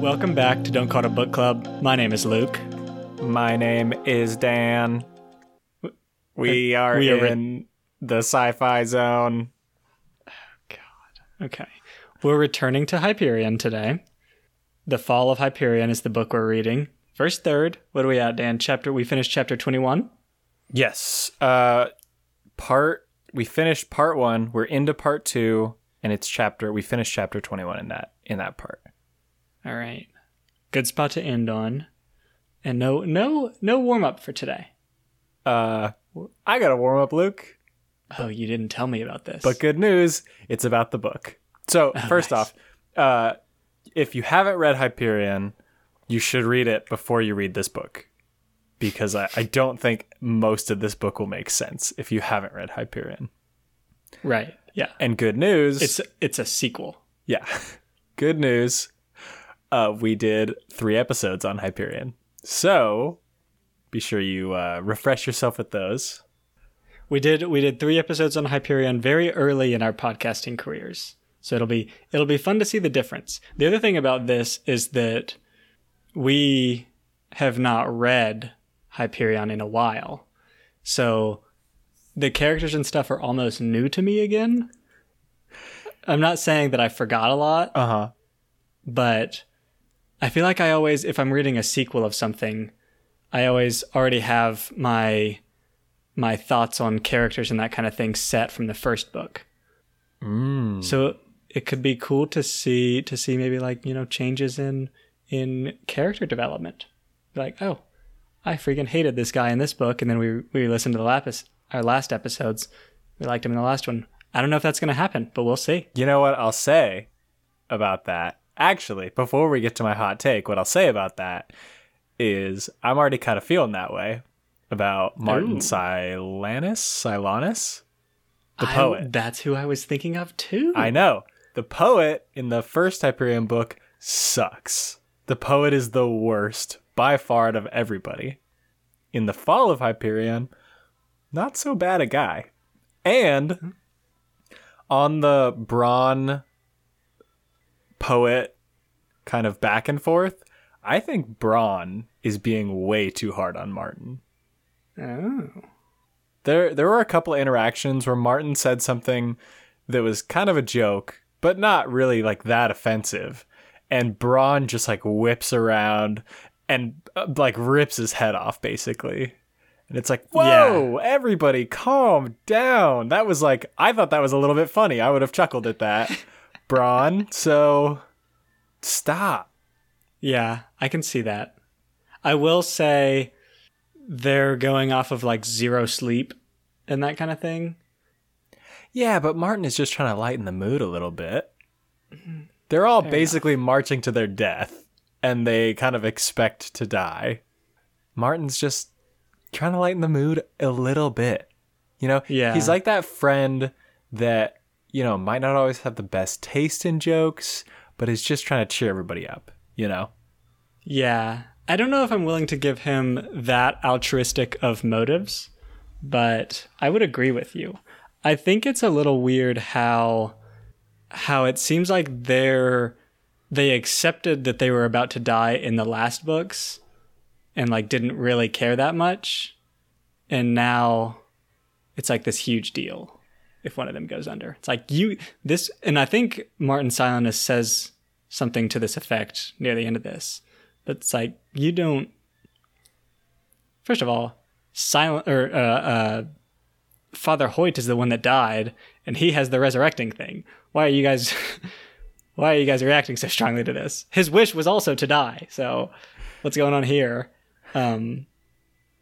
Welcome back to Don't Call It a Book Club. My name is Luke. My name is Dan. We are We are in the sci-fi zone. Oh, God. Okay. We're returning to Hyperion today. The Fall of Hyperion is the book we're reading. First third. What are we at, Dan? Chapter we finished chapter 21? Yes. Uh part we finished part 1, we're into part 2 and it's chapter we finished chapter 21 in that in that part. All right. Good spot to end on. And no no no warm up for today. Uh I got a warm up, Luke. Oh, you didn't tell me about this. But good news, it's about the book. So, first nice. off, uh, if you haven't read Hyperion, you should read it before you read this book. Because I, I don't think most of this book will make sense if you haven't read Hyperion. right. Yeah. And good news, It's it's a sequel. yeah, good news, uh, we did three episodes on Hyperion. So, be sure you uh, refresh yourself with those. We did we did 3 episodes on Hyperion very early in our podcasting careers. So it'll be it'll be fun to see the difference. The other thing about this is that we have not read Hyperion in a while. So the characters and stuff are almost new to me again. I'm not saying that I forgot a lot, Uh huh. but I feel like I always, if I'm reading a sequel of something, I always already have my my thoughts on characters and that kind of thing set from the first book. Mm. So it could be cool to see to see maybe like you know changes in in character development. Like oh, I freaking hated this guy in this book, and then we we listened to the lapis our last episodes. We liked him in the last one. I don't know if that's going to happen, but we'll see. You know what I'll say about that? Actually, before we get to my hot take, what I'll say about that is I'm already kind of feeling that way about Martin Ooh. Silenus, Silenus, the I- poet. that's who I was thinking of too. I know. The poet in the first Hyperion book sucks. The poet is the worst by far out of everybody. In the Fall of Hyperion, not so bad a guy. And on the Brawne poet kind of back and forth, I think Brawne is being way too hard on Martin. Oh. There there were a couple of interactions where Martin said something that was kind of a joke, but not really like that offensive. And Brawne just like whips around and uh, like rips his head off basically. And it's like, whoa, everybody calm down. That was like, I thought that was a little bit funny. I would have chuckled at that, Brawne. So stop. Yeah, I can see that. I will say they're going off of like zero sleep and that kind of thing. Yeah, but Martin is just trying to lighten the mood a little bit. Mm-hmm. They're all basically marching to their death, and they kind of expect to die. Martin's just trying to lighten the mood a little bit. You know, Yeah. he's like that friend that, you know, might not always have the best taste in jokes, but is just trying to cheer everybody up, you know? Yeah. I don't know if I'm willing to give him that altruistic of motives, but I would agree with you. I think it's a little weird how how it seems like they're they accepted that they were about to die in the last books and like didn't really care that much and now it's like this huge deal if one of them goes under. It's like you this and I think Martin Silenus says something to this effect near the end of this. But it's like you don't First of all, silent or uh, uh Father Hoyt is the one that died and he has the resurrecting thing. Why are you guys why are you guys reacting so strongly to this? His wish was also to die. So what's going on here? Um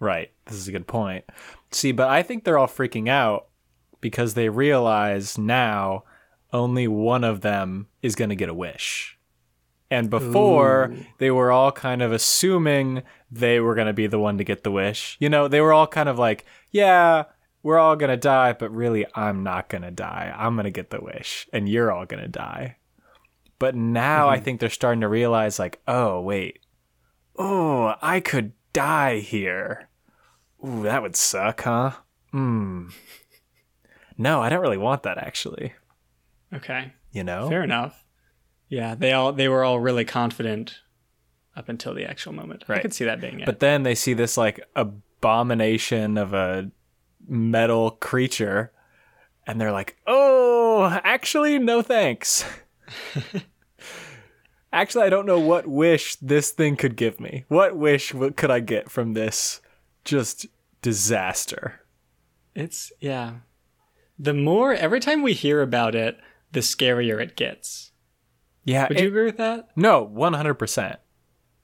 Right. This is a good point. See, but I think they're all freaking out because they realize now only one of them is going to get a wish. And before, they were all kind of assuming they were going to be the one to get the wish. You know, they were all kind of like, yeah, we're all going to die, but really, I'm not going to die. I'm going to get the wish, and you're all going to die. But now I think they're starting to realize, like, oh, wait. Oh, I could die here. Ooh, that would suck, huh? Hmm. No, I don't really want that, actually. okay. You know? Fair enough. Yeah, they all they were all really confident up until the actual moment. Right. I could see that being it. But then they see this like abomination of a metal creature and they're like, "Oh, actually no thanks." actually, I don't know what wish this thing could give me. What wish could I get from this just disaster? it's yeah. The more every time we hear about it, the scarier it gets. Yeah, Would it- you agree with that? No, one hundred percent.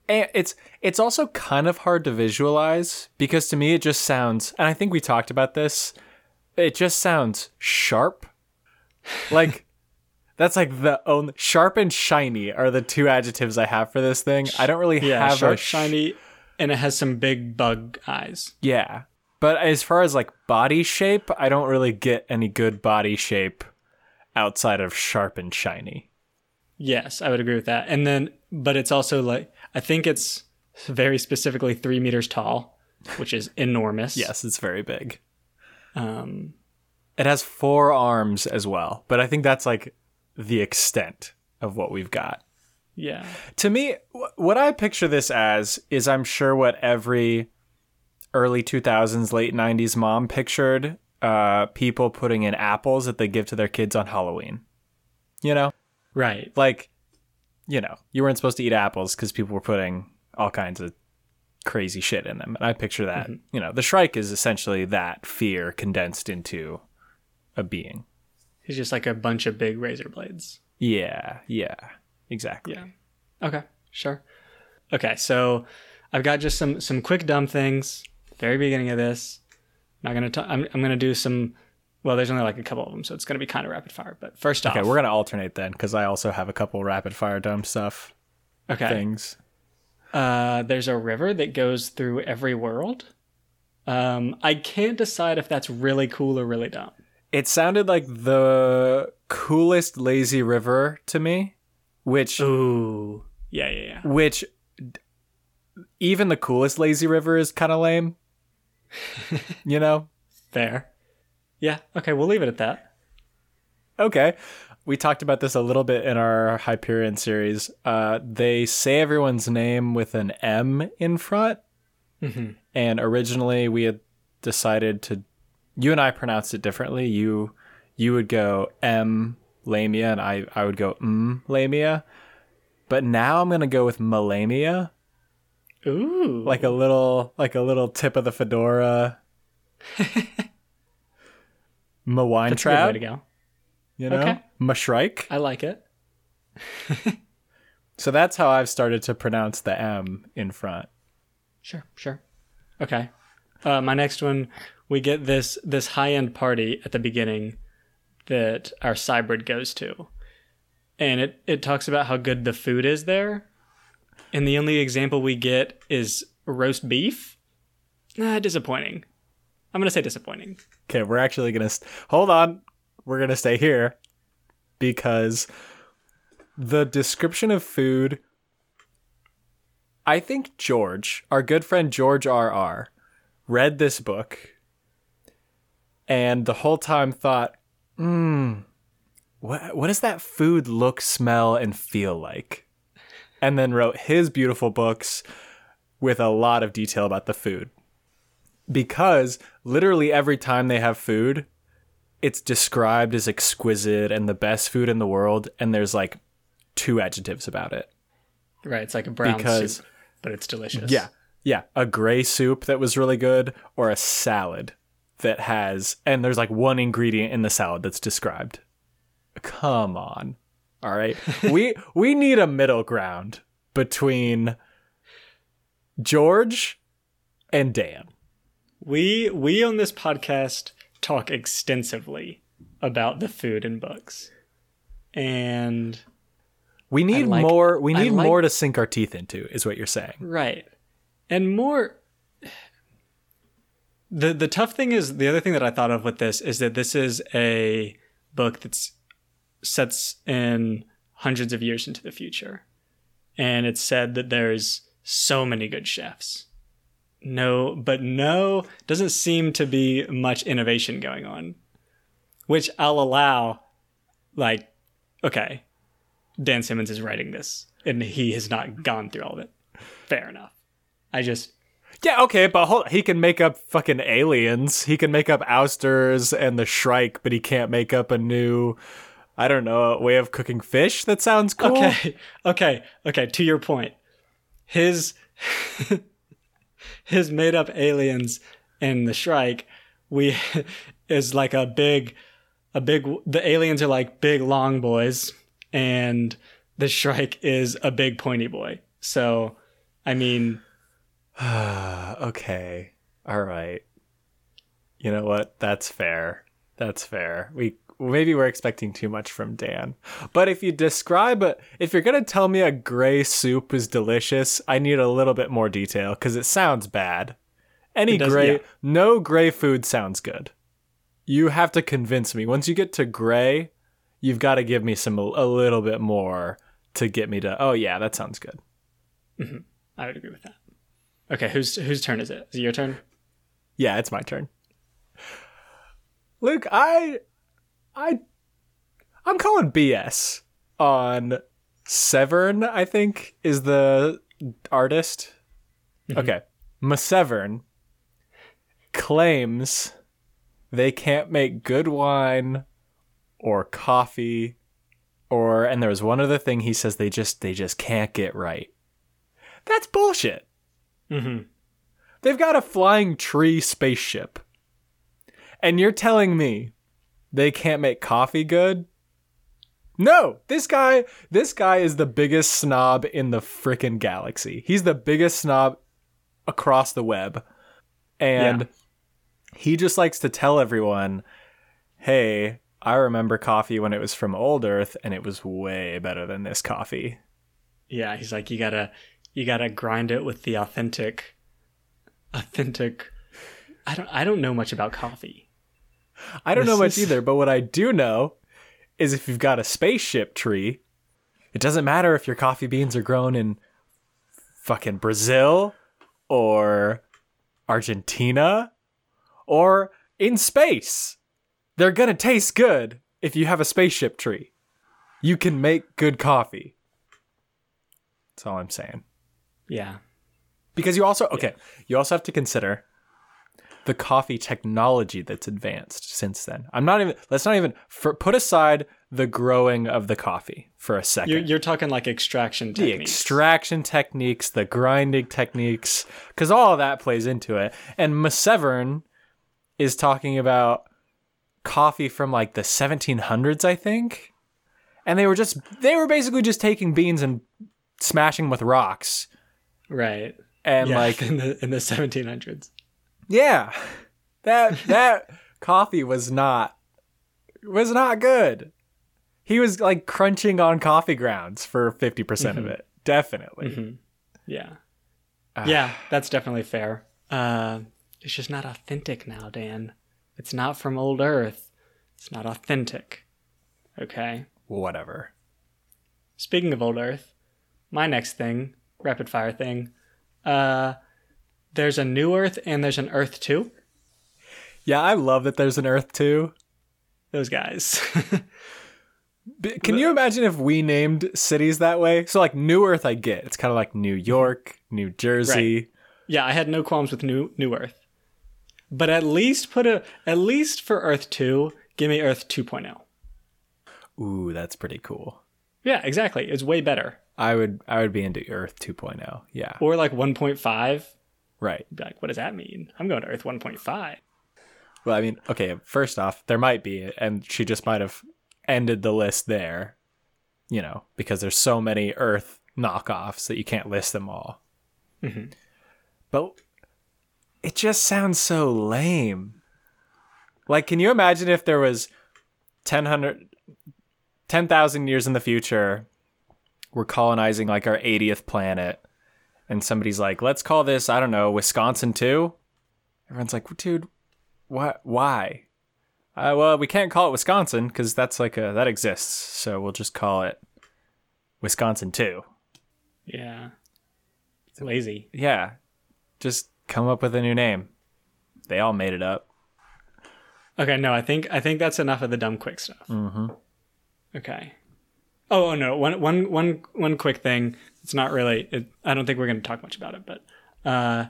And it's it's also kind of hard to visualize because to me it just sounds, and I think we talked about this. It just sounds sharp, like that's like the only sharp and shiny are the two adjectives I have for this thing. I don't really Yeah, have sharp, a sh- shiny, and it has some big bug eyes. Yeah, but as far as like body shape, I don't really get any good body shape outside of sharp and shiny. Yes, I would agree with that. And then, but it's also like I think it's very specifically three meters tall, which is enormous. Yes, it's very big. Um, It has four arms as well, but I think that's like the extent of what we've got. yeah. To me, what I picture this as is I'm sure what every early 2000s, late 90s mom pictured uh, people putting in apples that they give to their kids on Halloween. You know? Right. Like, you know, you weren't supposed to eat apples because people were putting all kinds of crazy shit in them. And I picture that, you know, the Shrike is essentially that fear condensed into a being. He's just like a bunch of big razor blades. Yeah, yeah, exactly. Yeah. Okay. Sure. Okay. So I've got just some some quick dumb things. Very beginning of this. I'm Not gonna. T- I'm I'm gonna do some. Well, there's only like a couple of them, so it's gonna be kind of rapid fire. But first off, Okay, we're gonna alternate then because I also have a couple rapid fire dumb stuff okay. things. Uh, there's a river that goes through every world. Um, I can't decide if that's really cool or really dumb. It sounded like the coolest lazy river to me, which Ooh. Yeah, yeah, yeah. which even the coolest lazy river is kind of lame. you know? Fair. Yeah. Okay, we'll leave it at that. Okay. We talked about this a little bit in our Hyperion series. Uh, they say everyone's name with an M in front. Mhm. And originally we had decided to, you and I pronounced it differently. You, you would go M Lamia and I, I would go M Lamia. But now I'm going to go with Malamia. Ooh. Like a little, like a little tip of the fedora. Mawine that's a good way to go. you know? Okay. Mashrike. I like it. So that's how I've started to pronounce the M in front. Sure, sure. Okay. Uh, my next one, we get this this high end party at the beginning that our cybrid goes to, and it it talks about how good the food is there, and the only example we get is roast beef. Nah, disappointing. I'm gonna say disappointing. Okay, we're actually gonna st- hold on. We're gonna stay here because the description of food. I think George, our good friend George R. R., read this book and the whole time thought, hmm, what, what does that food look, smell, and feel like? And then wrote his beautiful books with a lot of detail about the food because literally every time they have food, it's described as exquisite and the best food in the world, and there's like two adjectives about it. Right, it's like a brown Because- soup, but it's delicious. Yeah, yeah, a gray soup that was really good, or a salad that has, and there's like one ingredient in the salad that's described. Come on, all right, we we need a middle ground between George and Dan. We we on this podcast talk extensively about the food and books. And We need like- more. We need like- more to sink our teeth into, is what you're saying. right. And more the the tough thing is the other thing that I thought of with this is that this is a book that's sets in hundreds of years into the future. And it's said that there's so many good chefs. No, but no, doesn't seem to be much innovation going on. Which I'll allow like okay. Dan Simmons is writing this and he has not gone through all of it. Fair enough. I just Yeah, okay, but hold, he can make up fucking aliens. He can make up ousters and the Shrike, but he can't make up a new, I don't know, way of cooking fish that sounds cool. Okay. Okay. Okay. To your point, his his made up aliens in the Shrike, we is like a big a big the aliens are like big long boys and the Shrike is a big pointy boy. So, I mean, okay. All right. You know what? That's fair. That's fair. We maybe we're expecting too much from Dan. But if you describe a, if you're going to tell me a gray soup is delicious, I need a little bit more detail cuz it sounds bad. Any does- gray yeah. no gray food sounds good. You have to convince me. Once you get to gray, you've got to give me some a little bit more to get me to Oh yeah, that sounds good. Mm-hmm. I would agree with that. Okay, whose whose turn is it? Is it your turn? Yeah, it's my turn. Luke, I I I'm calling BS on Severn, I think, is the artist. Mm-hmm. Okay. Masevern claims they can't make good wine or coffee or and there was one other thing he says they just they just can't get right. That's bullshit. Mm-hmm. They've got a flying tree spaceship. And you're telling me they can't make coffee good? No, this guy, this guy is the biggest snob in the frickin' galaxy. He's the biggest snob across the web. And Yeah. he just likes to tell everyone, "Hey, I remember coffee when it was from Old Earth and it was way better than this coffee." Yeah, he's like you gotta you gotta grind it with the authentic authentic. I don't I don't know much about coffee. I don't know much is- either, but what I do know is if you've got a spaceship tree, it doesn't matter if your coffee beans are grown in fucking Brazil or Argentina or in space. They're going to taste good if you have a spaceship tree. You can make good coffee. That's all I'm saying. Yeah. Because you also okay, you also have to consider the coffee technology that's advanced since then. I'm not even let's not even for, put aside the growing of the coffee for a 2nd You're you're talking like extraction the techniques. extraction techniques, the grinding techniques, because all of that plays into it. And Masevern is talking about coffee from like the 1700s, I think. And they were just they were basically just taking beans and smashing with rocks right. and yeah, like in the in the 1700s. Yeah. That that coffee was not was not good. He was like crunching on coffee grounds for 50% of it. Definitely. Yeah. Ah. Yeah, that's definitely fair. Uh, it's just not authentic now, Dan. It's not from old Earth. It's not authentic. Okay. Whatever. Speaking of old Earth, my next thing, rapid fire thing, uh, there's a new Earth and there's an Earth 2. Yeah, I love that there's an Earth too. Those guys. Can you imagine if we named cities that way? So like New Earth I get. It's kind of like New York, New Jersey. yeah, I had no qualms with new New Earth. But at least put a at least for Earth 2, give me Earth 2.0. Ooh, that's pretty cool. Yeah, exactly. It's way better. I would I would be into Earth 2.0. Yeah. Or like 1.5. Right. Be like, what does that mean? I'm going to Earth 1.5. Well, I mean, okay, first off, there might be, and she just might have ended the list there, you know, because there's so many Earth knockoffs that you can't list them all. Mm-hmm. But it just sounds so lame. Like, can you imagine if there was 10,000 10,000 years in the future, we're colonizing like our 80th planet, and somebody's like, let's call this, I don't know, Wisconsin 2? Everyone's like, dude, what? Why? Uh, well, we can't call it Wisconsin because that's like a that exists. So we'll just call it Wisconsin two. Yeah. It's lazy. Yeah, just come up with a new name. They all made it up. Okay, no, I think I think that's enough of the dumb quick stuff. Mm-hmm. Okay. Oh, oh no, one one one one quick thing. It's not really. It, I don't think we're going to talk much about it, but uh,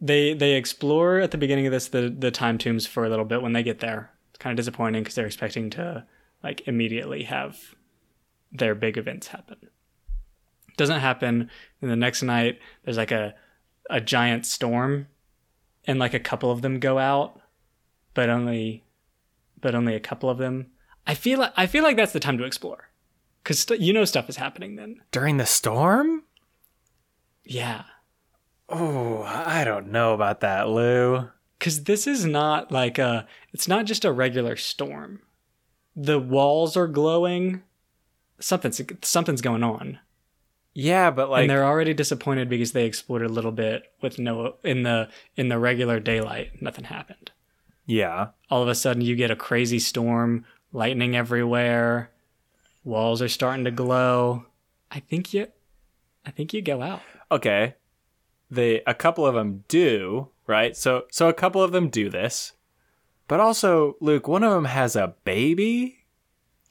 they they explore at the beginning of this the the time tombs for a little bit when they get there. It's kind of disappointing because they're expecting to like immediately have their big events happen. Doesn't happen. And the next night, there's like a a giant storm, and like a couple of them go out, but only but only a couple of them. I feel like I feel like that's the time to explore, because st- you know stuff is happening then. During the storm? Yeah, Oh, I don't know about that, Lou. because this is not like a. It's not just a regular storm. The walls are glowing. Something's something's going on. Yeah, but like and they're already disappointed because they explored a little bit with no in the in the regular daylight nothing happened yeah. all of a sudden you get a crazy storm lightning everywhere walls are starting to glow i think you i think you go out Okay. They a couple of them do, right? So so a couple of them do this. But also, Luke, one of them has a baby.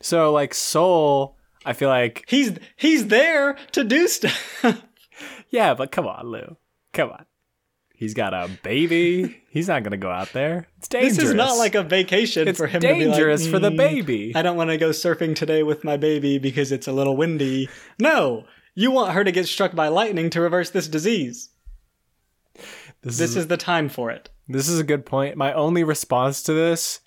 So like Sol, I feel like he's he's there to do stuff yeah, but come on, Lou. Come on. He's got a baby. He's not gonna go out there. It's dangerous. this is not like a vacation it's for him to be like, dangerous for the "Mm, baby. i don't want to go surfing today with my baby because it's a little windy no you want her to get struck by lightning to reverse this disease This, this is, is the time for it this is a good point. My only response to this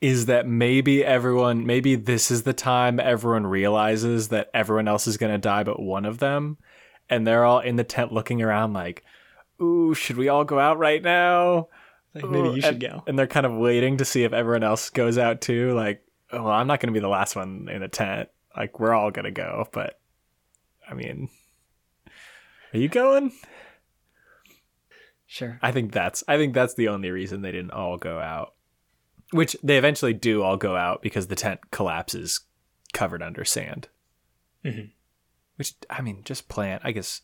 is that maybe everyone, maybe this is the time everyone realizes that everyone else is going to die but one of them. And they're all in the tent looking around like, ooh, should we all go out right now? like maybe you should and, go And they're kind of waiting to see if everyone else goes out too. Like, oh, well, I'm not going to be the last one in the tent. Like, we're all going to go. But, I mean, are you going? sure I think that's I think that's the only reason they didn't all go out. Which they eventually do all go out because the tent collapses covered under sand. Mhm. Which I mean, just plan. I guess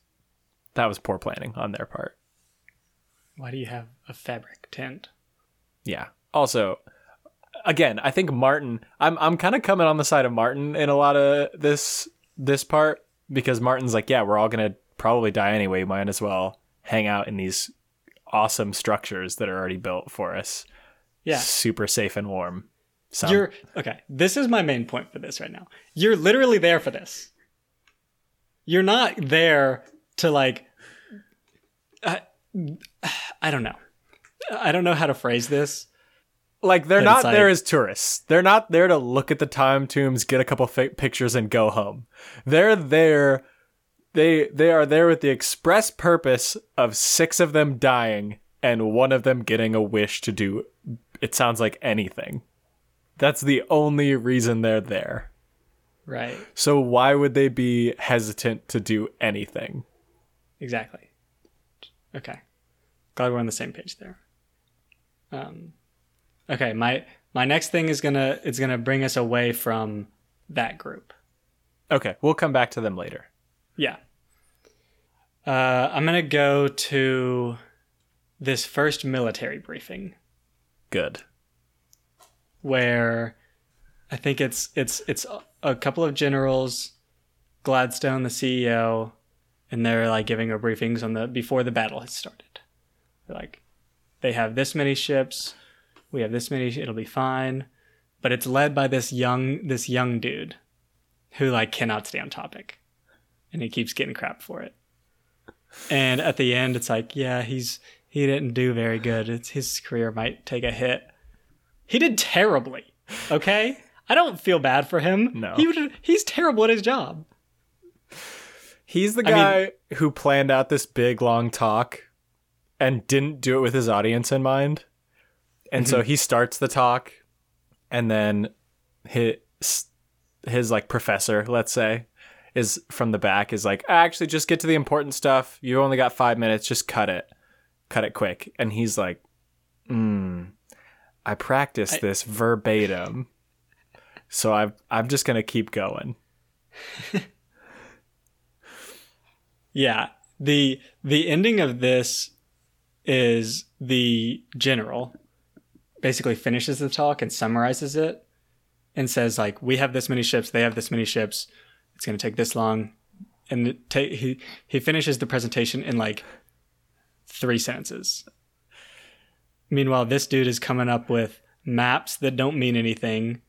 that was poor planning on their part. Why do you have a fabric tent? Yeah. Also, again, I think Martin. I'm I'm kind of coming on the side of Martin in a lot of this this part because Martin's like, yeah, we're all gonna probably die anyway. Might as well hang out in these awesome structures that are already built for us. Yeah. super safe and warm. So You're okay. This is my main point for this right now. You're literally there for this. You're not there to like. I, don't know. I don't know how to phrase this. like they're But not there like- as tourists. They're not there to look at the time tombs, get a couple pictures, and go home. They're there. They they are there with the express purpose of six of them dying and one of them getting a wish to do. It sounds like anything. That's the only reason they're there. Right. So why would they be hesitant to do anything? Exactly. Okay. Glad we're on the same page there. Um, okay. My my next thing is gonna it's gonna bring us away from that group. Okay, we'll come back to them later. Yeah. Uh, I'm gonna go to this first military briefing Good. where I think it's it's it's a couple of generals, Gladstone, the CEO, and they're like giving a briefings on the before the battle has started. Like, they have this many ships, we have this many, it'll be fine, but it's led by this young this young dude, who like cannot stay on topic, and he keeps getting crap for it. And at the end, it's like, yeah, he's he didn't do very good. It's his career might take a hit. He did terribly. Okay, I don't feel bad for him. No. he would, he's terrible at his job. He's the I mean- guy who planned out this big long talk and didn't do it with his audience in mind. And so he starts the talk and then his his like professor, let's say, is from the back is like, "Actually just get to the important stuff. You only got 5 minutes, just cut it. Cut it quick." And he's like, "Mm, I practiced I- this verbatim. So I have I'm just going to keep going." Yeah. The the ending of this is the general basically finishes the talk and summarizes it and says like, "We have this many ships. They have this many ships. It's going to take this long." And ta- he he finishes the presentation in like three sentences. Meanwhile, this dude is coming up with maps that don't mean anything.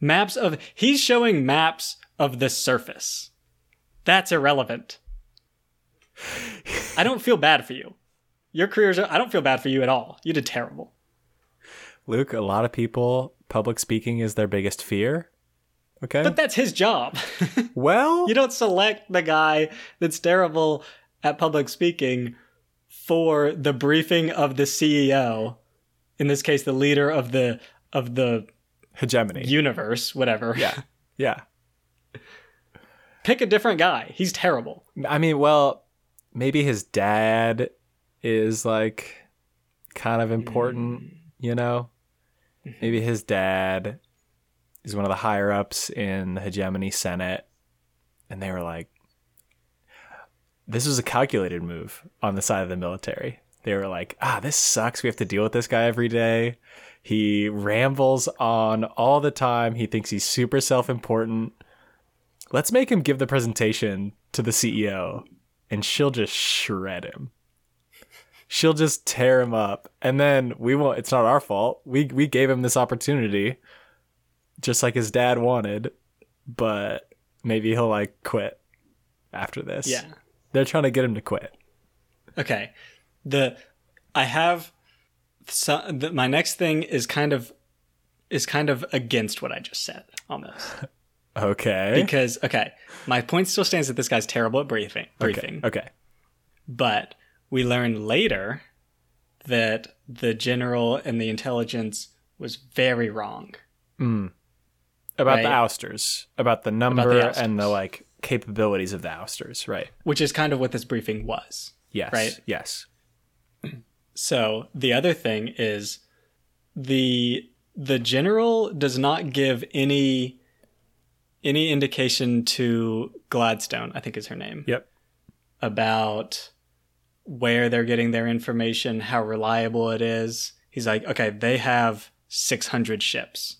Maps of he's showing maps of the surface. That's irrelevant. I don't feel bad for you. Your career's I don't feel bad for you at all. You did terrible. Luke, a lot of people, public speaking is their biggest fear. Okay. But that's his job. well, you don't select the guy that's terrible at public speaking for the briefing of the CEO, in this case the leader of the of the hegemony universe, whatever. Yeah. Yeah. Pick a different guy. He's terrible. I mean, well, maybe his dad is like kind of important, mm. you know? Mm-hmm. Maybe his dad is one of the higher ups in the hegemony senate and they were like this was a calculated move on the side of the military. They were like, "Ah, this sucks. We have to deal with this guy every day. He rambles on all the time. He thinks he's super self-important. Let's make him give the presentation to the CEO and she'll just shred him. She'll just tear him up. And then we won't it's not our fault. We we gave him this opportunity just like his dad wanted, but maybe he'll like quit after this. Yeah. They're trying to get him to quit. Okay. The I have some, the, my next thing is kind of is kind of against what I just said almost. okay. Because okay, my point still stands that this guy's terrible at briefing. Briefing. Okay. okay. But we learn later that the general and the intelligence was very wrong. Mm. About right? the ousters, about the number about the and the like capabilities of the ousters, right? Which is kind of what this briefing was. Yes. Right? Yes. So the other thing is the the general does not give any any indication to Gladstone, I think is her name. Yep. About where they're getting their information, how reliable it is. He's like, okay, they have 600 ships.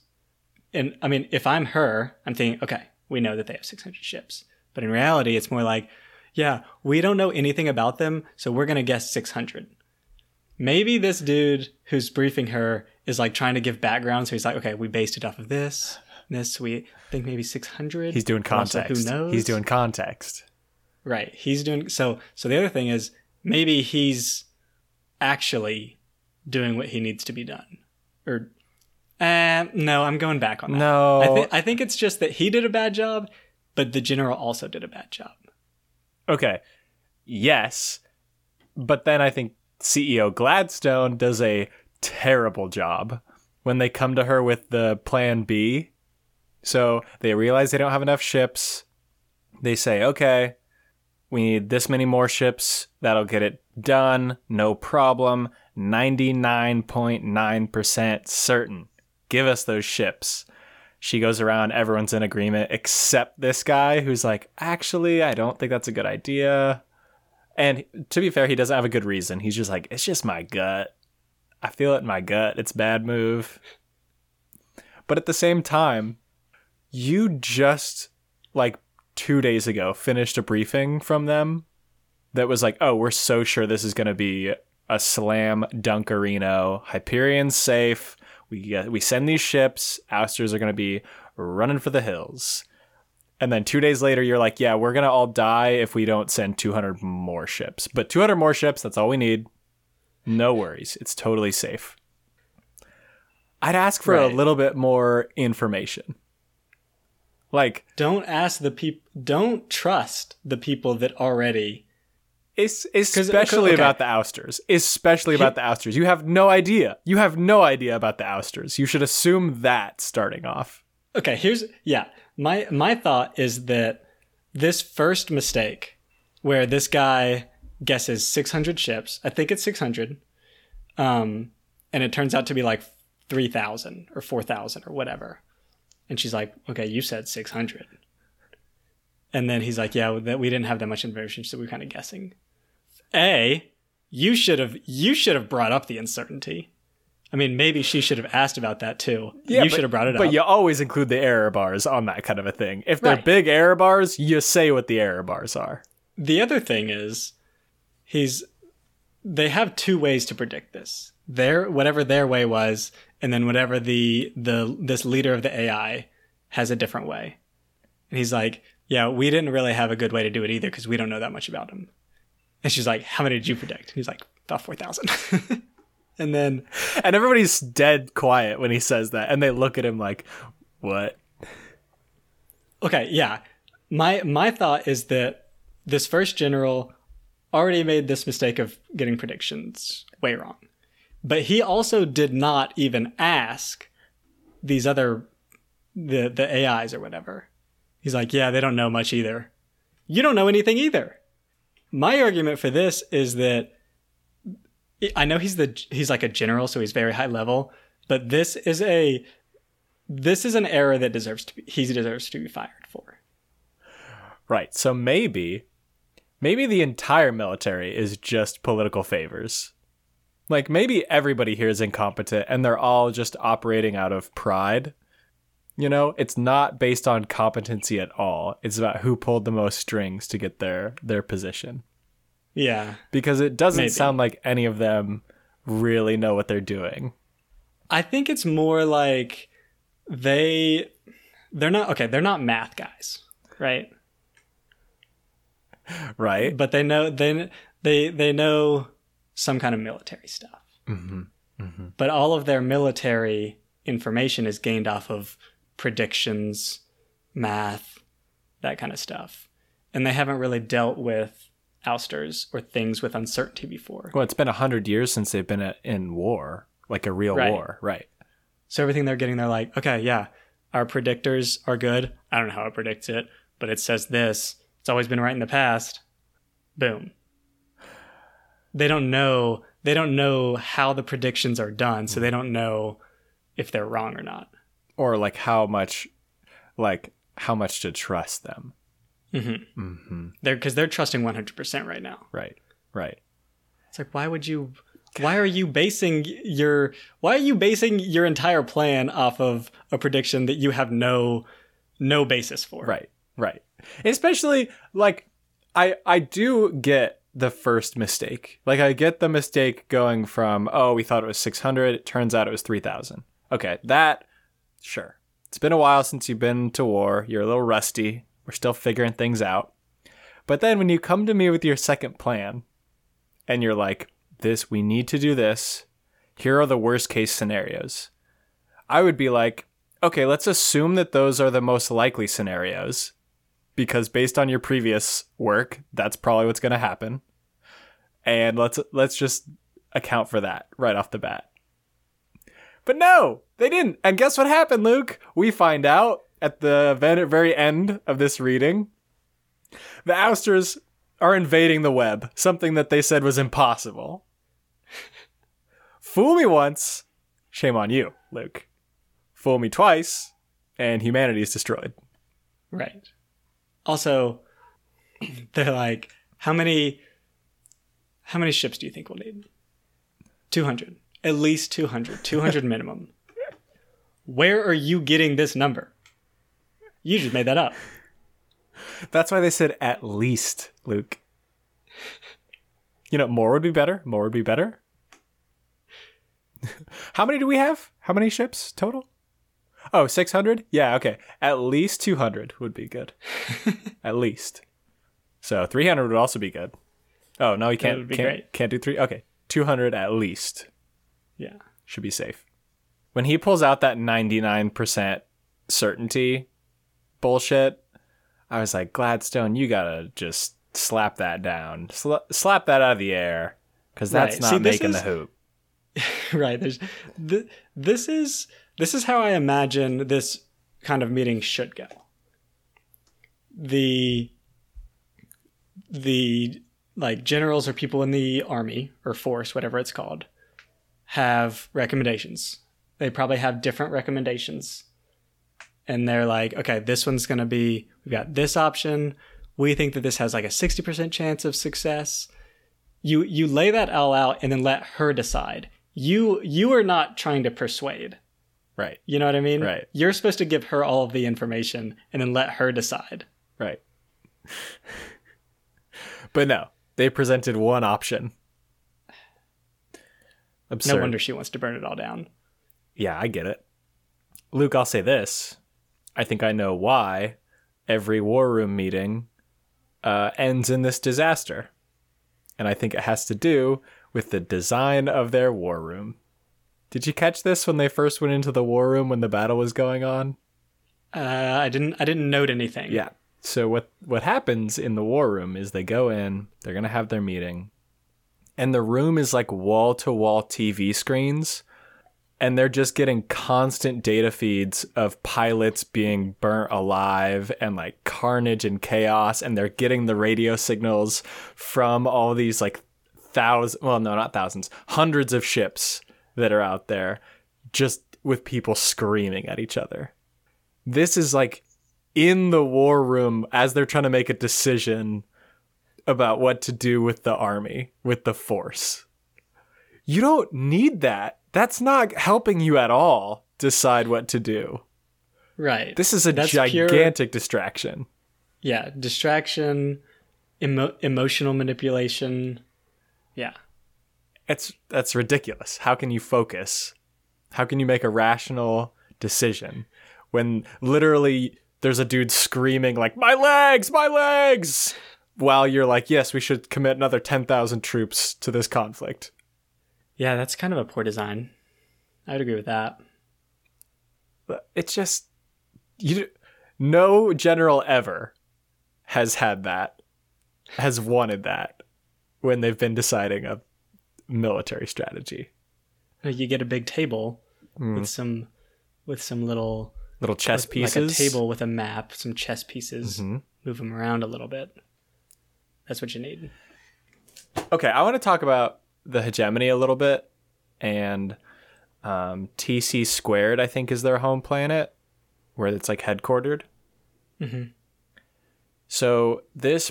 And I mean, if I'm her, I'm thinking, okay, we know that they have 600 ships. But in reality, it's more like, yeah, we don't know anything about them, so we're going to guess 600. Maybe this dude who's briefing her is like trying to give background, so he's like, okay, we based it off of this, this, we think maybe 600. He's doing context. Also, who knows? He's doing context. Right. He's doing so so the other thing is maybe he's actually doing what he needs to be done. Or uh, no, I'm going back on that. No. I, th- I think it's just that he did a bad job but the general also did a bad job. Okay. Yes. But then I think CEO Gladstone does a terrible job when they come to her with the plan B. So they realize they don't have enough ships. They say, okay, we need this many more ships. That'll get it done. No problem. 99.9% certain. Give us those ships she goes around, everyone's in agreement except this guy who's like, actually, I don't think that's a good idea. And to be fair, he doesn't have a good reason. He's just like, it's just my gut. I feel it in my gut. It's bad move. But at the same time, you just like two days ago finished a briefing from them that was like, oh, we're so sure this is going to be a slam dunkerino. Hyperion's safe. We get, we send these ships. Ousters are going to be running for the hills. And then two days later, you're like, yeah, we're going to all die if we don't send 200 more ships. But 200 more ships, that's all we need. No worries. It's totally safe. I'd ask for right. a little bit more information. Like, don't ask the people, don't trust the people that already it's especially okay. about the ousters. Especially about the ousters. You have no idea. You have no idea about the ousters. You should assume that starting off. Okay, here's yeah. My my thought is that this first mistake where this guy guesses 600 ships, I think it's 600. Um and it turns out to be like 3000 or 4000 or whatever. And she's like, "Okay, you said 600." And then he's like, "Yeah, that we didn't have that much information, so we are kind of guessing." A, you should have you should have brought up the uncertainty. I mean, maybe she should have asked about that too. Yeah, you but- should have brought it But up. But you always include the error bars on that kind of a thing. If they're Right. big error bars, you say what the error bars are. The other thing is, he's they have two ways to predict this. Their whatever their way was, and then whatever the the this leader of the AI has a different way. And he's like, "Yeah, we didn't really have a good way to do it either because we don't know that much about him." And she's like, "How many did you predict?" He's like, "About four thousand. and then And everybody's dead quiet when he says that, and they look at him like, "What?" Okay, yeah. My my thought is that this first general already made this mistake of getting predictions way wrong. But he also did not even ask these other the the AIs or whatever. He's like, "Yeah, they don't know much either." You don't know anything either. My argument for this is that I know he's the he's like a general, so he's very high level, but this is a this is an error that deserves to be he deserves to be fired for. Right. So maybe, maybe the entire military is just political favors. Like maybe everybody here is incompetent and they're all just operating out of pride. You know, it's not based on competency at all. It's about who pulled the most strings to get their their position. Yeah. Because it doesn't Maybe. sound like any of them really know what they're doing. I think it's more like they they're not okay, they're not math guys, right? Right? But they know they they they know some kind of military stuff. Mm-hmm. But all of their military information is gained off of predictions, math, that kind of stuff. And they haven't really dealt with ousters or things with uncertainty before. Well, it's been a hundred years since they've been in war, like a real Right. war. Right. So everything they're getting, they're like, okay, yeah, our predictors are good. I don't know how it predicts it, but it says this. It's always been right in the past. Boom. They don't know. They don't know how the predictions are done, so they don't know if they're wrong or not. Or like how much, like how much to trust them. Mm-hmm. Mm-hmm. They're because they're trusting 100% right now. Right. Right. It's like, why would you? Why are you basing your? Why are you basing your entire plan off of a prediction that you have no, no basis for? Right. Right. Especially like I I do get the first mistake. Like I get the mistake going from oh we thought it was 600, it turns out it was 3000. Okay, that sure. It's been a while since you've been to war. You're a little rusty. We're still figuring things out. But then when you come to me with your second plan and you're like this we need to do this. Here are the worst case scenarios. I would be like, okay, let's assume that those are the most likely scenarios because based on your previous work, that's probably what's going to happen. And let's let's just account for that right off the bat. But no, they didn't. And guess what happened, Luke? We find out at the ve- very end of this reading. The ousters are invading the web, something that they said was impossible. Fool me once, shame on you, Luke. Fool me twice, and humanity is destroyed. Right. Also, they're like, how many how many ships do you think we'll need? 200. At least 200. 200 minimum. Where are you getting this number? You just made that up. That's why they said at least, Luke. You know, more would be better. More would be better. How many do we have? How many ships total? Oh, 600? Yeah, okay. At least 200 would be good. At least. So 300 would also be good. Oh, no, you can't can't, great. can't do 3. Okay. 200 at least Yeah. should be safe. When he pulls out that 99% certainty bullshit, I was like, Gladstone, you gotta just slap that down. Sla- slap that out of the air. Because that's Right. not See, making the hoop. right. There's th- this is this is how I imagine this kind of meeting should go. The the like generals or people in the army or force, whatever it's called, have recommendations. They probably have different recommendations. And they're like, okay, this one's going to be, we've got this option. We think that this has like a 60% chance of success. You, you lay that all out and then let her decide. you you are not trying to persuade. Right. You know what I mean? Right. You're supposed to give her all of the information and then let her decide. Right. but no, they presented one option. Absurd. No wonder she wants to burn it all down. Yeah, I get it. Luke, I'll say this. I think I know why every war room meeting uh, ends in this disaster. And I think it has to do with the design of their war room. Did you catch this when they first went into the war room when the battle was going on? Uh, I didn't I didn't note anything. Yeah. So what what happens in the war room is they go in, they're going to have their meeting. And the room is like wall-to-wall TV screens and they're just getting constant data feeds of pilots being burnt alive and like carnage and chaos and they're getting the radio signals from all these like thousands well no not thousands hundreds of ships that are out there just with people screaming at each other this is like in the war room as they're trying to make a decision about what to do with the army with the force you don't need that that's not helping you at all decide what to do. Right. This is a That's gigantic pure- distraction. Yeah, distraction, emo- emotional manipulation. Yeah. It's that's ridiculous. How can you focus? How can you make a rational decision when literally there's a dude screaming like my legs, my legs while you're like, "Yes, we should commit another 10,000 troops to this conflict." Yeah, that's kind of a poor design. I would agree with that. But It's just you no general ever has had that has wanted that when they've been deciding a military strategy. You get a big table Hmm. with some with some little Little chess like pieces. a table with a map, some chess pieces. Mhm. Move them around a little bit. That's what you need. Okay, I want to talk about the hegemony a little bit and um, TC squared. I think is their home planet where it's like headquartered. Mm-hmm. So this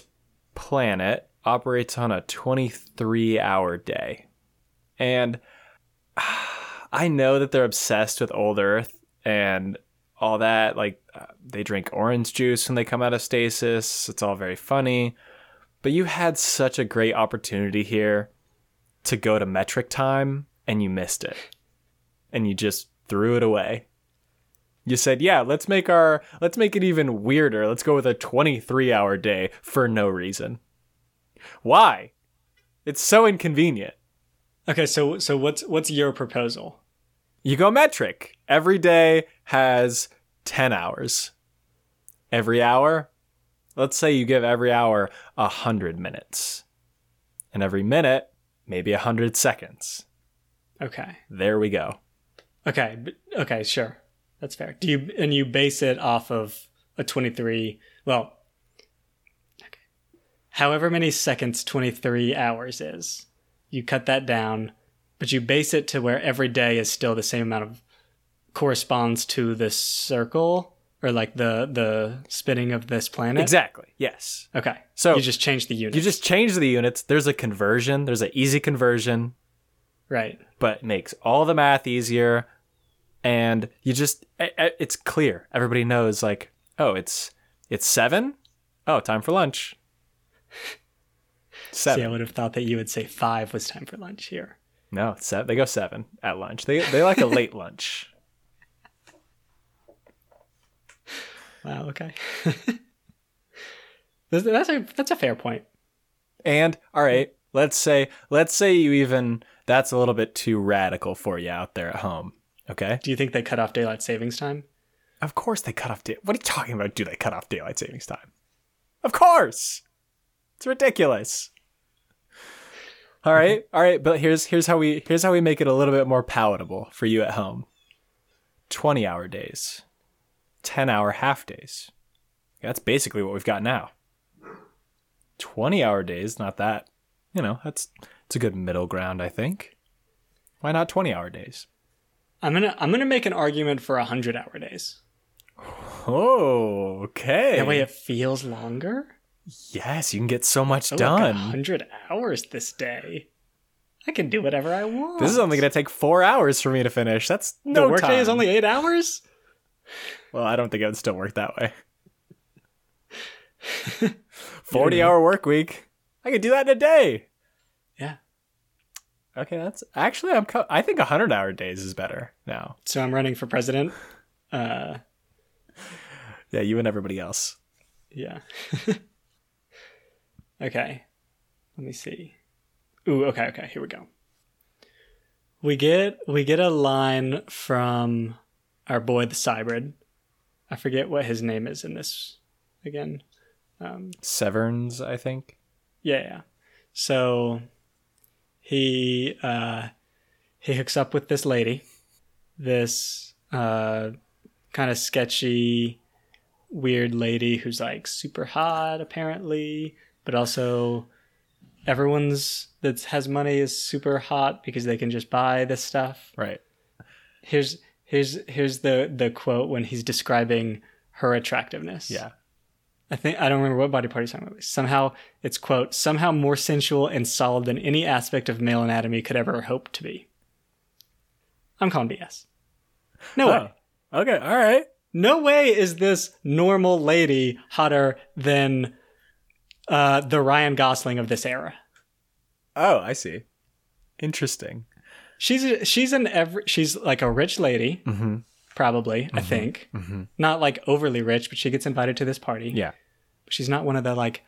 planet operates on a 23 hour day, and I know that they're obsessed with old Earth and all that. Like uh, they drink orange juice when they come out of stasis. It's all very funny. But you had such a great opportunity here to go to metric time and you missed it. And you just threw it away. You said, "Yeah, let's make our let's make it even weirder. Let's go with a 23-hour day for no reason." Why? It's so inconvenient. Okay, so so what's what's your proposal? You go metric. Every day has 10 hours. Every hour, let's say you give every hour 100 minutes. And every minute, maybe 100 seconds. Okay. There we go. Okay. Okay. Sure. That's fair. Do you and you base it off of a twenty-three? Well, okay. However many seconds twenty-three hours is, you cut that down, but you base it to where every day is still the same amount of corresponds to the circle or like the the spinning of this planet. Exactly. Yes. Okay. So you just change the unit. you just change the units. There's a conversion, there's an easy conversion, right. but it makes all the math easier. And you just, it's clear. Everybody knows, like, oh, it's it's seven. Oh, time for lunch. See, I would have thought that you would say five was time for lunch here. No, seven. They go seven at lunch. They they like a late lunch. Wow. Okay. that's that's a that's a fair point. And all right, let's say let's say you even that's a little bit too radical for you out there at home. Okay. Do you think they cut off daylight savings time? Of course they cut off. Da- what are you talking about? Do they cut off daylight savings time? Of course. It's ridiculous. All right, all right, but here's here's how we here's how we make it a little bit more palatable for you at home. Twenty hour days, ten hour half days. That's basically what we've got now. Twenty hour days, not that. You know, that's it's a good middle ground, I think. Why not twenty hour days? I'm gonna I'm gonna make an argument for hundred hour days. Oh, okay. That way it feels longer. Yes, you can get so much Oh, done. hundred hours this day. I can do whatever I want. This is only going to take four hours for me to finish. That's no the workday is only eight hours. Well, I don't think it would still work that way. 40 hour work week. I could do that in a day. Yeah. Okay, that's actually I'm co- I think 100 hour days is better now. So I'm running for president. Uh, Yeah, you and everybody else. yeah. okay. Let me see. Ooh, okay, okay. Here we go. We get we get a line from our boy the Cybrid. I forget what his name is in this again. Um, Severns, I think. Yeah, yeah. So he uh he hooks up with this lady, this uh kind of sketchy weird lady who's like super hot apparently, but also everyone's that has money is super hot because they can just buy this stuff. Right. Here's here's here's the the quote when he's describing her attractiveness. Yeah. I think I don't remember what body part he's talking about. Somehow it's quote somehow more sensual and solid than any aspect of male anatomy could ever hope to be. I'm calling BS. No way. Oh, okay, all right. No way is this normal lady hotter than uh, the Ryan Gosling of this era. Oh, I see. Interesting. She's a, she's an every she's like a rich lady, Mm-hmm. probably I think, Mm-hmm. not like overly rich, but she gets invited to this party. Yeah. she's not one of the like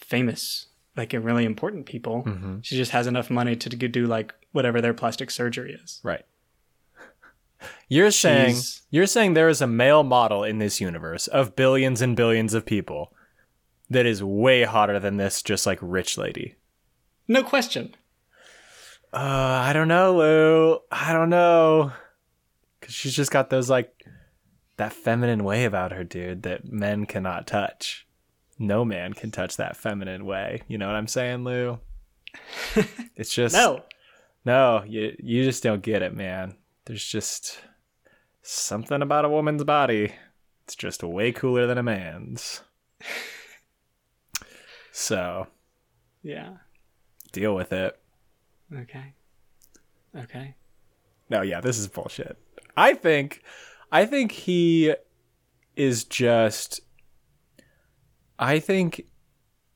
famous like really important people Mhm. she just has enough money to do do, like whatever their plastic surgery is Right. You're saying She's- you're saying there is a male model in this universe of billions and billions of people that is way hotter than this just like rich lady. no question Uh, I don't know, Lou. I don't know. Cuz she's just got those like that feminine way about her, dude, that men cannot touch. No man can touch that feminine way. You know what I'm saying, Lou? It's just no No, you you just don't get it, man. There's just something about a woman's body. It's just way cooler than a man's. So, yeah deal with it. okay okay No, yeah, this is bullshit. I think I think he is just I think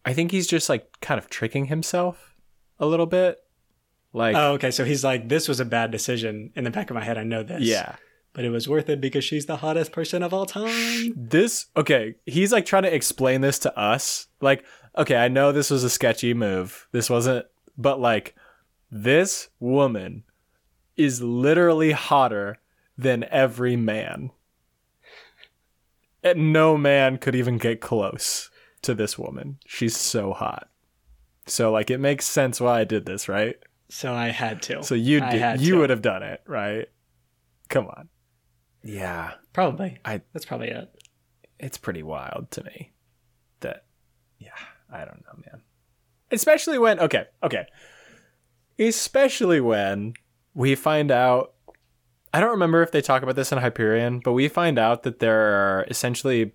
I think he's just like kind of tricking himself a little bit. Like oh okay so he's like this was a bad decision in the back of my head i know this yeah. but it was worth it because she's the hottest person of all time this okay he's like trying to explain this to us like okay i know this was a sketchy move. This wasn't but like this woman is literally hotter than every man. And no man could even get close to this woman. She's so hot. So like it makes sense why i did this right? So i had to. So you did had you to. would have done it right? Come on. Yeah. Probably. I- that's probably it. It's pretty wild to me that yeah i don't know man especially when okay okay especially when we find out i don't remember if they talk about this in hyperion but we find out that there are essentially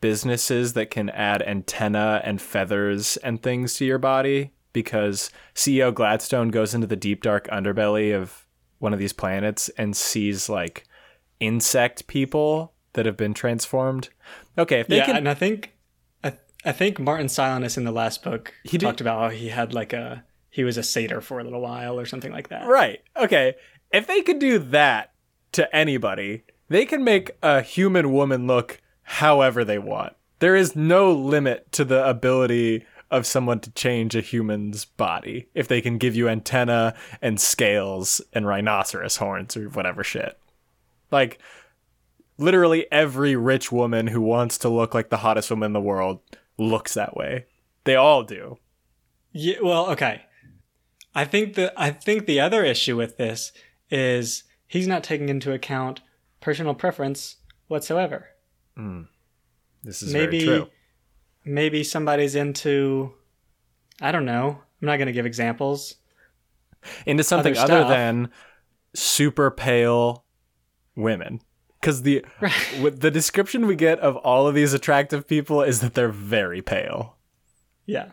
businesses that can add antenna and feathers and things to your body because ceo gladstone goes into the deep dark underbelly of one of these planets and sees like insect people that have been transformed. Okay, if they yeah can and i think I, think martin silenus in the last book He did- talked about how he had like a he was a satyr for a little while or something like that Right. Okay. If they could do that to anybody, they can make a human woman look however they want. There is no limit to the ability of someone to change a human's body if they can give you antenna and scales and rhinoceros horns or whatever shit. Like literally every rich woman who wants to look like the hottest woman in the world looks that way. They all do. Yeah, well, okay. I think the I think the other issue with this is he's not taking into account personal preference whatsoever. Hmm. This is maybe maybe somebody's into I don't know. I'm not going to give examples. into something other other than super pale women because the the description we get of all of these attractive people is that they're very pale Yeah.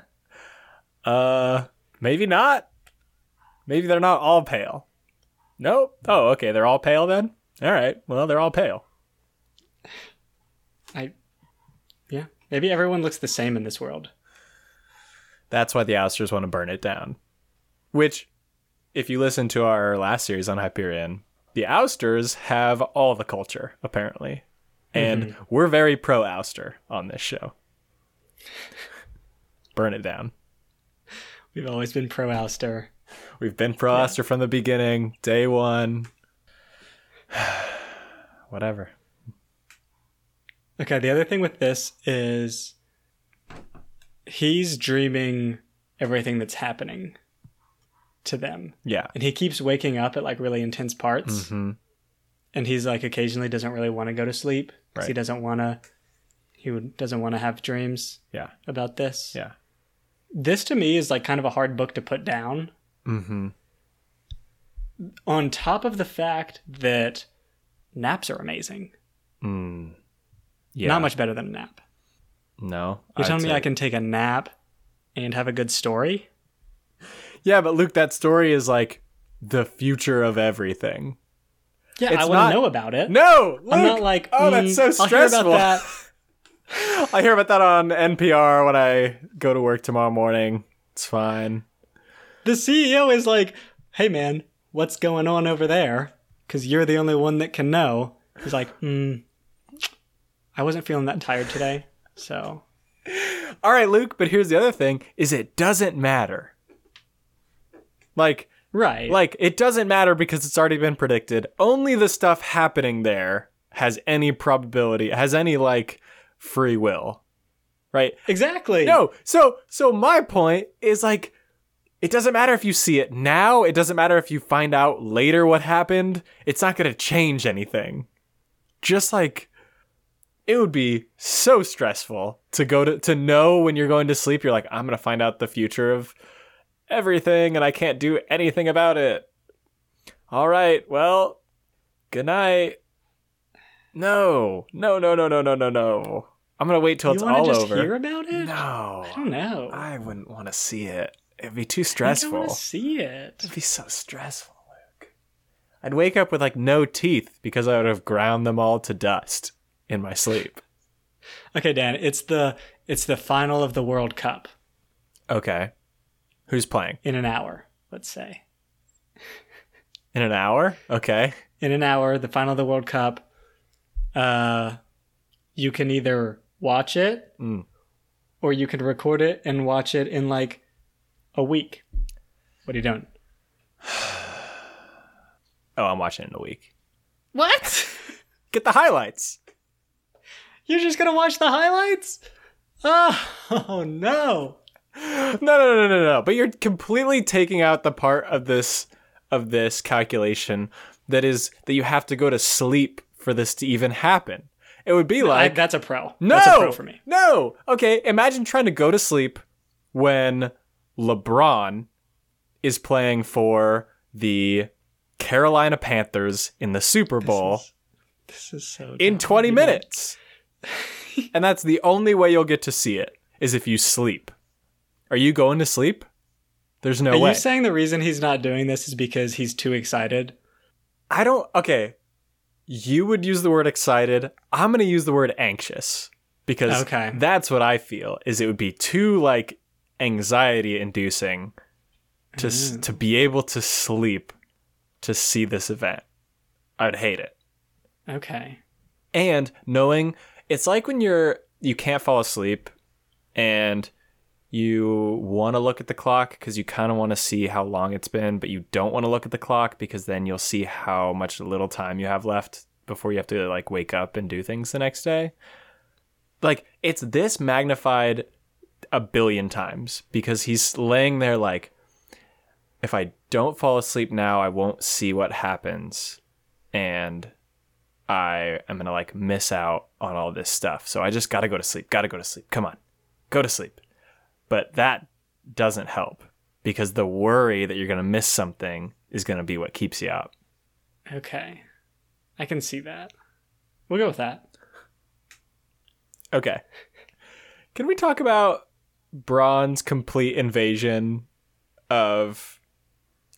uh maybe not Maybe they're not all pale. Nope. Oh, okay. They're all pale then? All right. Well, they're all pale. I, yeah. Maybe everyone looks the same in this world. That's why the ousters want to burn it down. Which, if you listen to our last series on Hyperion, the ousters have all the culture, apparently. And mm-hmm. we're very pro ouster on this show. burn it down. We've always been pro ouster. We've been pro ouster from the beginning, day one. Whatever. Okay, the other thing with this is he's dreaming everything that's happening to them. Yeah. And he keeps waking up at like really intense parts. hmm And he's like occasionally doesn't really want to go to sleep because he doesn't want to he doesn't want to have dreams Yeah. about this. Yeah. This to me is like kind of a hard book to put down Mm-hmm. on top of the fact that naps are amazing. Mm. Yeah. Not much better than a nap. No. You're I'd telling me say- I can take a nap and have a good story? Yeah, but Luke, that story is like the future of everything. Yeah, It's I want to know about it. No, Luke! I'm not like, oh, that's mm, so I'll hear stressful. about that. I hear about that on NPR when I go to work tomorrow morning. It's fine. The CEO is like, "Hey man, what's going on over there?" Because you're the only one that can know. He's like, "Hmm, I wasn't feeling that tired today, so All right, Luke, but here's the other thing is it doesn't matter. Like right." like it doesn't matter because it's already been predicted. Only the stuff happening there has any probability, has any like free will. Right? exactly. No. So so my point is like it doesn't matter if you see it now, it doesn't matter if you find out later what happened. It's not going to change anything. Just like it would be so stressful to go to to know when you're going to sleep you're like I'm going to find out the future of everything and I can't do anything about it. All right. Well, good night. No. No, no, no, no, no, no, no. I'm going to wait till it's all over. you it's want all to just over. hear about it? No. I don't know. I wouldn't want to see it. It'd be too stressful. I don't want to see it. It'd be so stressful, Luke. I'd wake up with like no teeth because I would have ground them all to dust in my sleep. Okay, Dan, it's the it's the final of the World Cup Okay. Who's playing? in an hour. Let's say In an hour? Okay. in an hour, the final of the World Cup. Uh, you can either watch it Mm. or you can record it and watch it in like a week. What are you doing? Oh, I'm watching it in a week. What? Get the highlights. You're just gonna watch the highlights? Oh, oh no! No, no, no, no, no. But you're completely taking out the part of this of this calculation that is that you have to go to sleep for this to even happen. It would be I, like that's a pro. No, That's a pro for me. No. Okay, imagine trying to go to sleep when LeBron is playing for the Carolina Panthers in the Super Bowl This is so in dumb. 20 minutes. and that's the only way you'll get to see it is if you sleep. Are you going to sleep? There's no way Are way. you saying the reason he's not doing this is because he's too excited? I don't. Okay. You would use the word excited. I'm going to use the word anxious because Okay. that's what I feel is it would be too like anxiety inducing to Mm. to be able to sleep to see this event. I'd hate it. Okay. And knowing it's like when you're you can't fall asleep and you want to look at the clock because you kind of want to see how long it's been, but you don't want to look at the clock because then you'll see how much little time you have left before you have to like wake up and do things the next day. Like it's this magnified a billion times because he's laying there like if I don't fall asleep now, I won't see what happens and I am gonna like miss out on all this stuff. So I just gotta go to sleep. Gotta go to sleep. Come on, go to sleep. But that doesn't help because the worry that you're gonna miss something is gonna be what keeps you up. Okay. I can see that. We'll go with that. Okay. Can we talk about Brawne's complete invasion of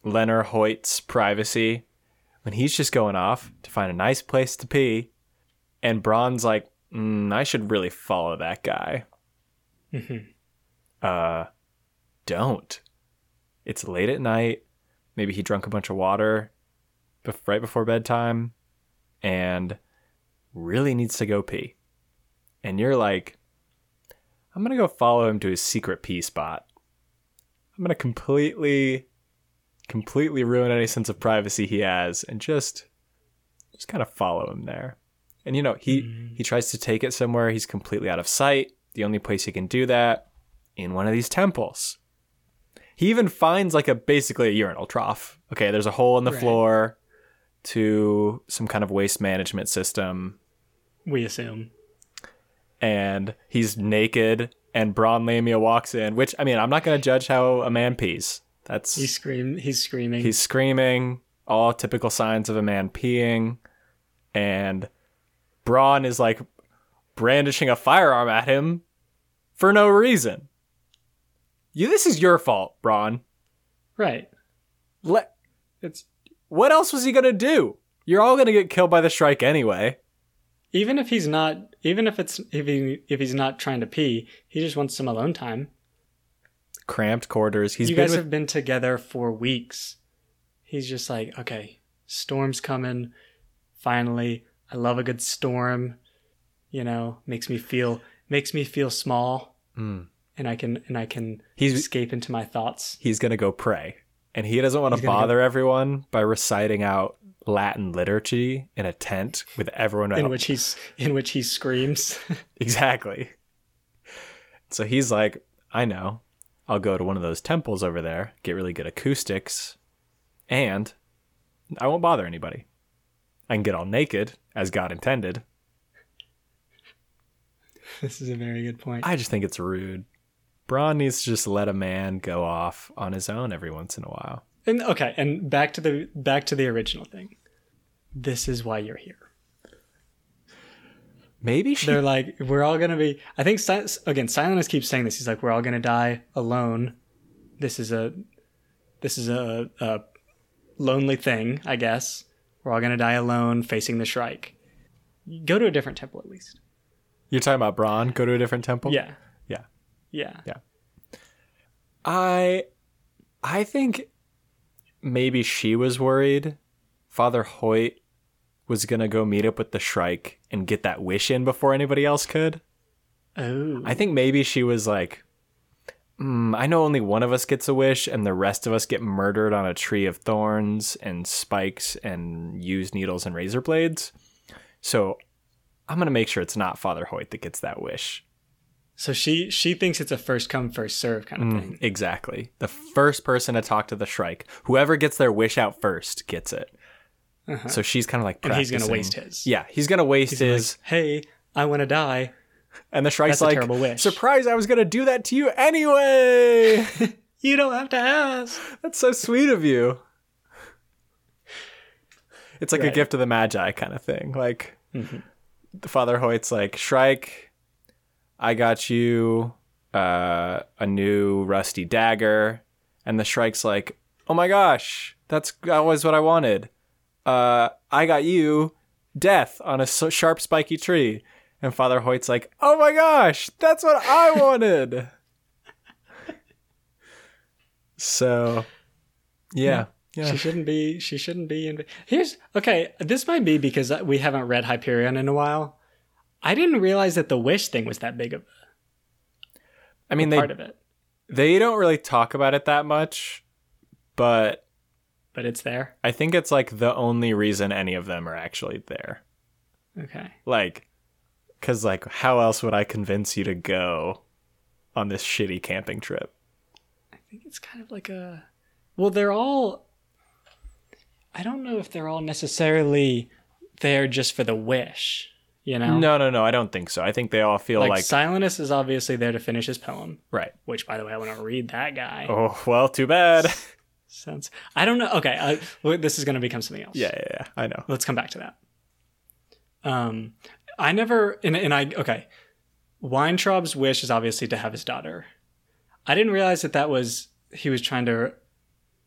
Leonard Hoyt's privacy when he's just going off to find a nice place to pee, and Brawne's like, mm, I should really follow that guy. Uh, don't. It's late at night. Maybe he drunk a bunch of water bef- right before bedtime and really needs to go pee. And you're like, I'm going to go follow him to his secret pee spot. I'm going to completely, completely ruin any sense of privacy he has and just, just kind of follow him there. And you know, he, he tries to take it somewhere he's completely out of sight. The only place he can do that in one of these temples. He even finds like a basically a urinal trough. Okay, there's a hole in the Right. floor to some kind of waste management system, We assume. and he's naked. And Brawne Lamia walks in, which I mean, I'm not going to judge how a man pees. That's He's scream. He's screaming. he's screaming, all typical signs of a man peeing, and Brawne is like brandishing a firearm at him for no reason. You, this is your fault, Brawne. right. Let It's what else was he gonna do? You're all gonna get killed by the strike anyway. even if he's not. Even if it's if he if he's not trying to pee, he just wants some alone time. Cramped quarters. He's you guys with, have been together for weeks. He's just like, okay, storm's coming. Finally, I love a good storm. You know, makes me feel makes me feel small, Mm. And I can and I can He's- escape into my thoughts. he's gonna go pray, and he doesn't want to gonna go- bother everyone by reciting out Latin liturgy in a tent with everyone In else. which he's in which he screams. Exactly. So he's like, I know. I'll go to one of those temples over there, get really good acoustics, and I won't bother anybody. I can get all naked, as God intended. this is a very good point. I just think it's rude. Brawne needs to just let a man go off on his own every once in a while. And okay, and back to the back to the original thing. This is why you're here. Maybe she. They're like, we're all gonna be. I think again, Silenus keeps saying this. He's like, we're all gonna die alone. This is a, this is a, a lonely thing, I guess. We're all gonna die alone, facing the Shrike. Go to a different temple at least. You're talking about Brawne? Go to a different temple? Yeah, Yeah. yeah. Yeah. I I think maybe she was worried Father Hoyt was going to go meet up with the Shrike and get that wish in before anybody else could. Oh, I think maybe she was like mm, I know only one of us gets a wish and the rest of us get murdered on a tree of thorns and spikes and used needles and razor blades. So I'm going to make sure it's not Father Hoyt that gets that wish. So she she thinks it's a first come first serve kind of thing. Exactly. The first person to talk to the Shrike, whoever gets their wish out first gets it. So she's kind of like Uh-huh. And he's gonna waste his. Yeah, he's gonna waste his, Like, hey, I want to die. and the Shrike's like, terrible wish. "Surprise! I was gonna do that to you anyway." You don't have to ask. That's so sweet of you. It's like a gift of the Magi kind of thing. Like the Father Hoyt's like, Shrike, I got you uh, a new rusty dagger, and the Shrike's like, Oh my gosh, that's that was what I wanted. Uh, I got you death on a sharp spiky tree, and Father Hoyt's like, Oh my gosh, that's what I wanted. so, yeah, yeah. She shouldn't be. She shouldn't be. In, here's okay. This might be because we haven't read Hyperion in a while. I didn't realize that the wish thing was that big of I mean, a they part of it, they don't really talk about it that much, but but it's there. I think it's like the only reason any of them are actually there. Okay. Like, because like, how else would I convince you to go on this shitty camping trip? I think it's kind of like a. Well, they're all. I don't know if they're all necessarily there just for the wish. You know. No, no, no. I don't think so. I think they all feel Like, like, Silenus is obviously there to finish his poem, right. which, by the way, I want to read that guy. Oh well, too bad. Sense. I don't know. Okay, I, this is going to become something else. yeah, yeah, yeah. I know. let's come back to that. Um, I never and, and I okay. Weintraub's wish is obviously to have his daughter. I didn't realize that that was he was trying to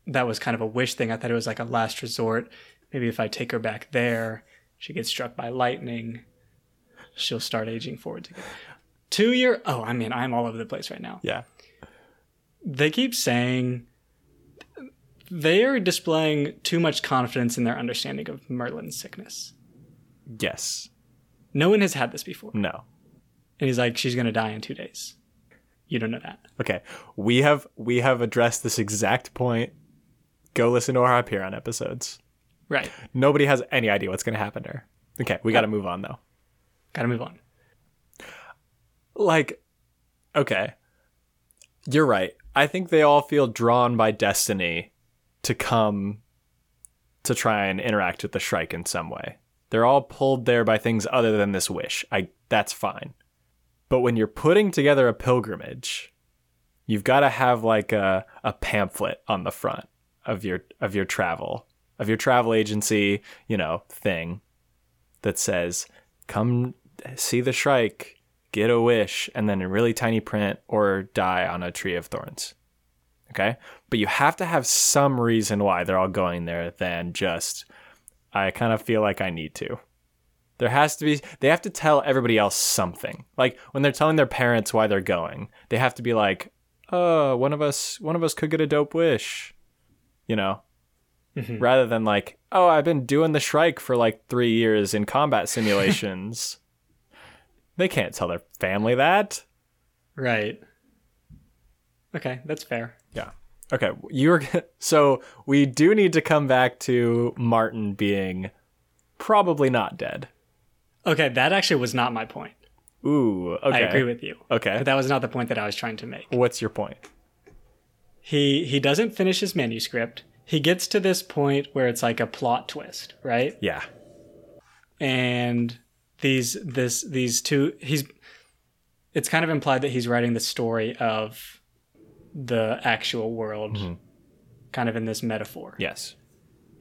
that was kind of a wish thing. I thought it was like a last resort. Maybe if I take her back there, she gets struck by lightning, she'll start aging forward again. Two year. Oh, I mean, I'm all over the place right now. Yeah. They keep saying they are displaying too much confidence in their understanding of Merlin's sickness. Yes. No one has had this before. No. And he's like, she's going to die in two days. You don't know that. Okay. We have we have addressed this exact point. Go listen to our Hyperion episodes. Right. Nobody has any idea what's going to happen to her. Okay, we got to oh. move on though. Got to move on. Like, okay, you're right. I think they all feel drawn by destiny to come to try and interact with the Shrike in some way. They're all pulled there by things other than this wish. I that's fine. But when you're putting together a pilgrimage, you've got to have like a, a pamphlet on the front of your of your travel of your travel agency, you know, thing that says, "Come see the Shrike, get a wish," and then in really tiny print, or die on a tree of thorns. Okay, but you have to have some reason why they're all going there than just, "I kind of feel like I need to." There has to be. They have to tell everybody else something. Like when they're telling their parents why they're going, they have to be like, "Oh, one of us, one of us could get a dope wish," you know mm-hmm. rather than like, oh, I've been doing the Shrike for like three years in combat simulations. They can't tell their family that. Right. Okay, that's fair. Yeah. Okay, you're so we do need to come back to Martin being probably not dead. Okay, that actually was not my point. Ooh, okay. I agree with you. Okay. But that was not the point that I was trying to make. What's your point? He he doesn't finish his manuscript. He gets to this point where it's like a plot twist, right? Yeah. And these this these two he's it's kind of implied that he's writing the story of the actual world mm-hmm. kind of in this metaphor. Yes.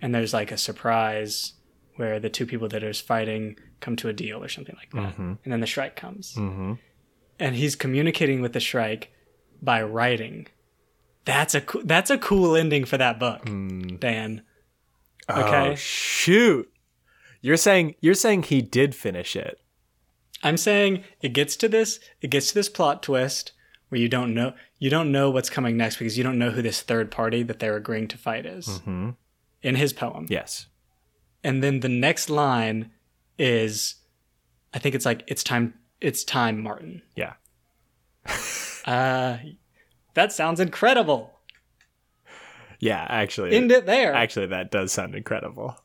And there's like a surprise where the two people that are fighting come to a deal or something like that. Mm-hmm. And then the Shrike comes. Mm-hmm. And he's communicating with the Shrike by writing. That's a coo- that's a cool ending for that book, mm. Dan. Oh, okay. Oh, shoot. You're saying you're saying he did finish it. I'm saying it gets to this it gets to this plot twist where you don't know you don't know what's coming next because you don't know who this third party that they're agreeing to fight is Mm-hmm. in his poem. Yes. And then the next line is I think it's like it's time it's time Martin. Yeah. Uh that sounds incredible. Yeah, actually. End it there. Actually, that does sound incredible.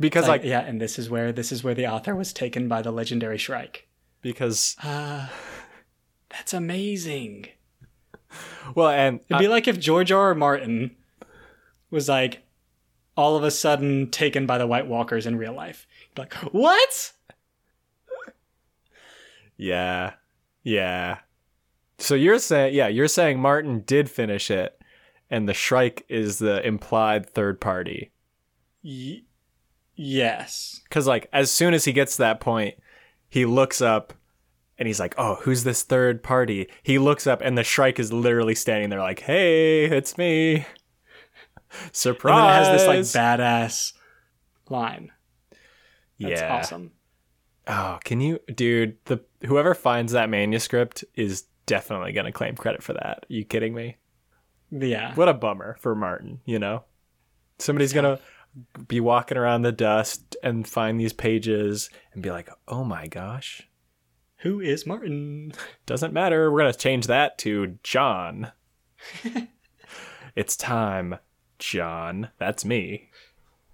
Because like, like, yeah, and this is where this is where the author was taken by the legendary Shrike. because Uh that's amazing. well, and It'd be like if George R. R. Martin was like all of a sudden taken by the White Walkers in real life. Like, what? Yeah. Yeah. So you're saying, yeah, you're saying Martin did finish it, and the Shrike is the implied third party. Y- yes. Because, like, as soon as he gets to that point, he looks up and he's like, oh, who's this third party? He looks up, and the Shrike is literally standing there, like, hey, it's me. And Surprise. then it has this like badass line. That's yeah. awesome. Oh, can you, dude? The whoever finds that manuscript is definitely gonna claim credit for that. Are you kidding me? Yeah. What a bummer for Martin, you know? Somebody's gonna be walking around the dust and find these pages and be like, oh my gosh. Who is Martin? Doesn't matter. We're gonna change that to John. it's time, John. That's me.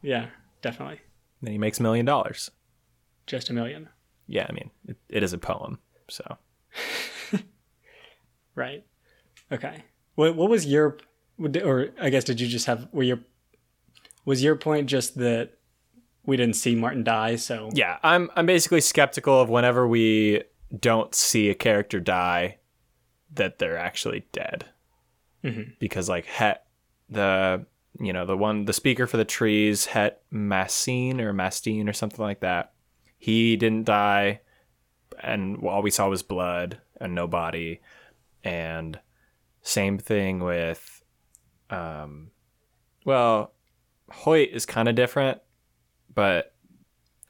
Yeah, definitely. Then he makes a million dollars. Just a million. Yeah, I mean, it, it is a poem, so. Right. Okay. What what was your or I guess did you just have were your was your point just that we didn't see Martin die, so Yeah, I'm I'm basically skeptical of whenever we don't see a character die that they're actually dead. Mhm. Because like Het the you know, the one the speaker for the trees, Het Massine or Mastine or something like that. He didn't die and all we saw was blood and no body. And same thing with um Well, Hoyt is kind of different, but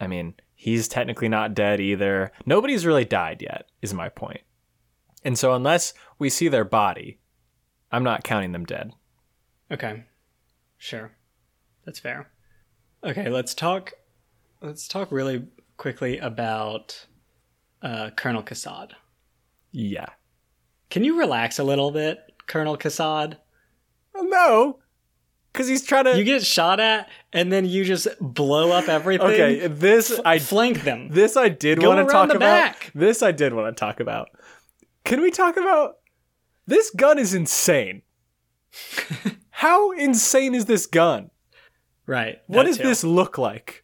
I mean, he's technically not dead either. Nobody's really died yet, is my point. And so, unless we see their body, I'm not counting them dead. Okay. Sure. That's fair. Okay, let's talk let's talk really quickly about uh, Colonel Kassad. Yeah. Can you relax a little bit, Colonel Kassad? No, because he's trying to. You get shot at, and then you just blow up everything. okay, this I flank them. this I did want to talk about. back. This I did want to talk about. Can we talk about this gun? Is insane. How insane is this gun? Right. What does too. this look like?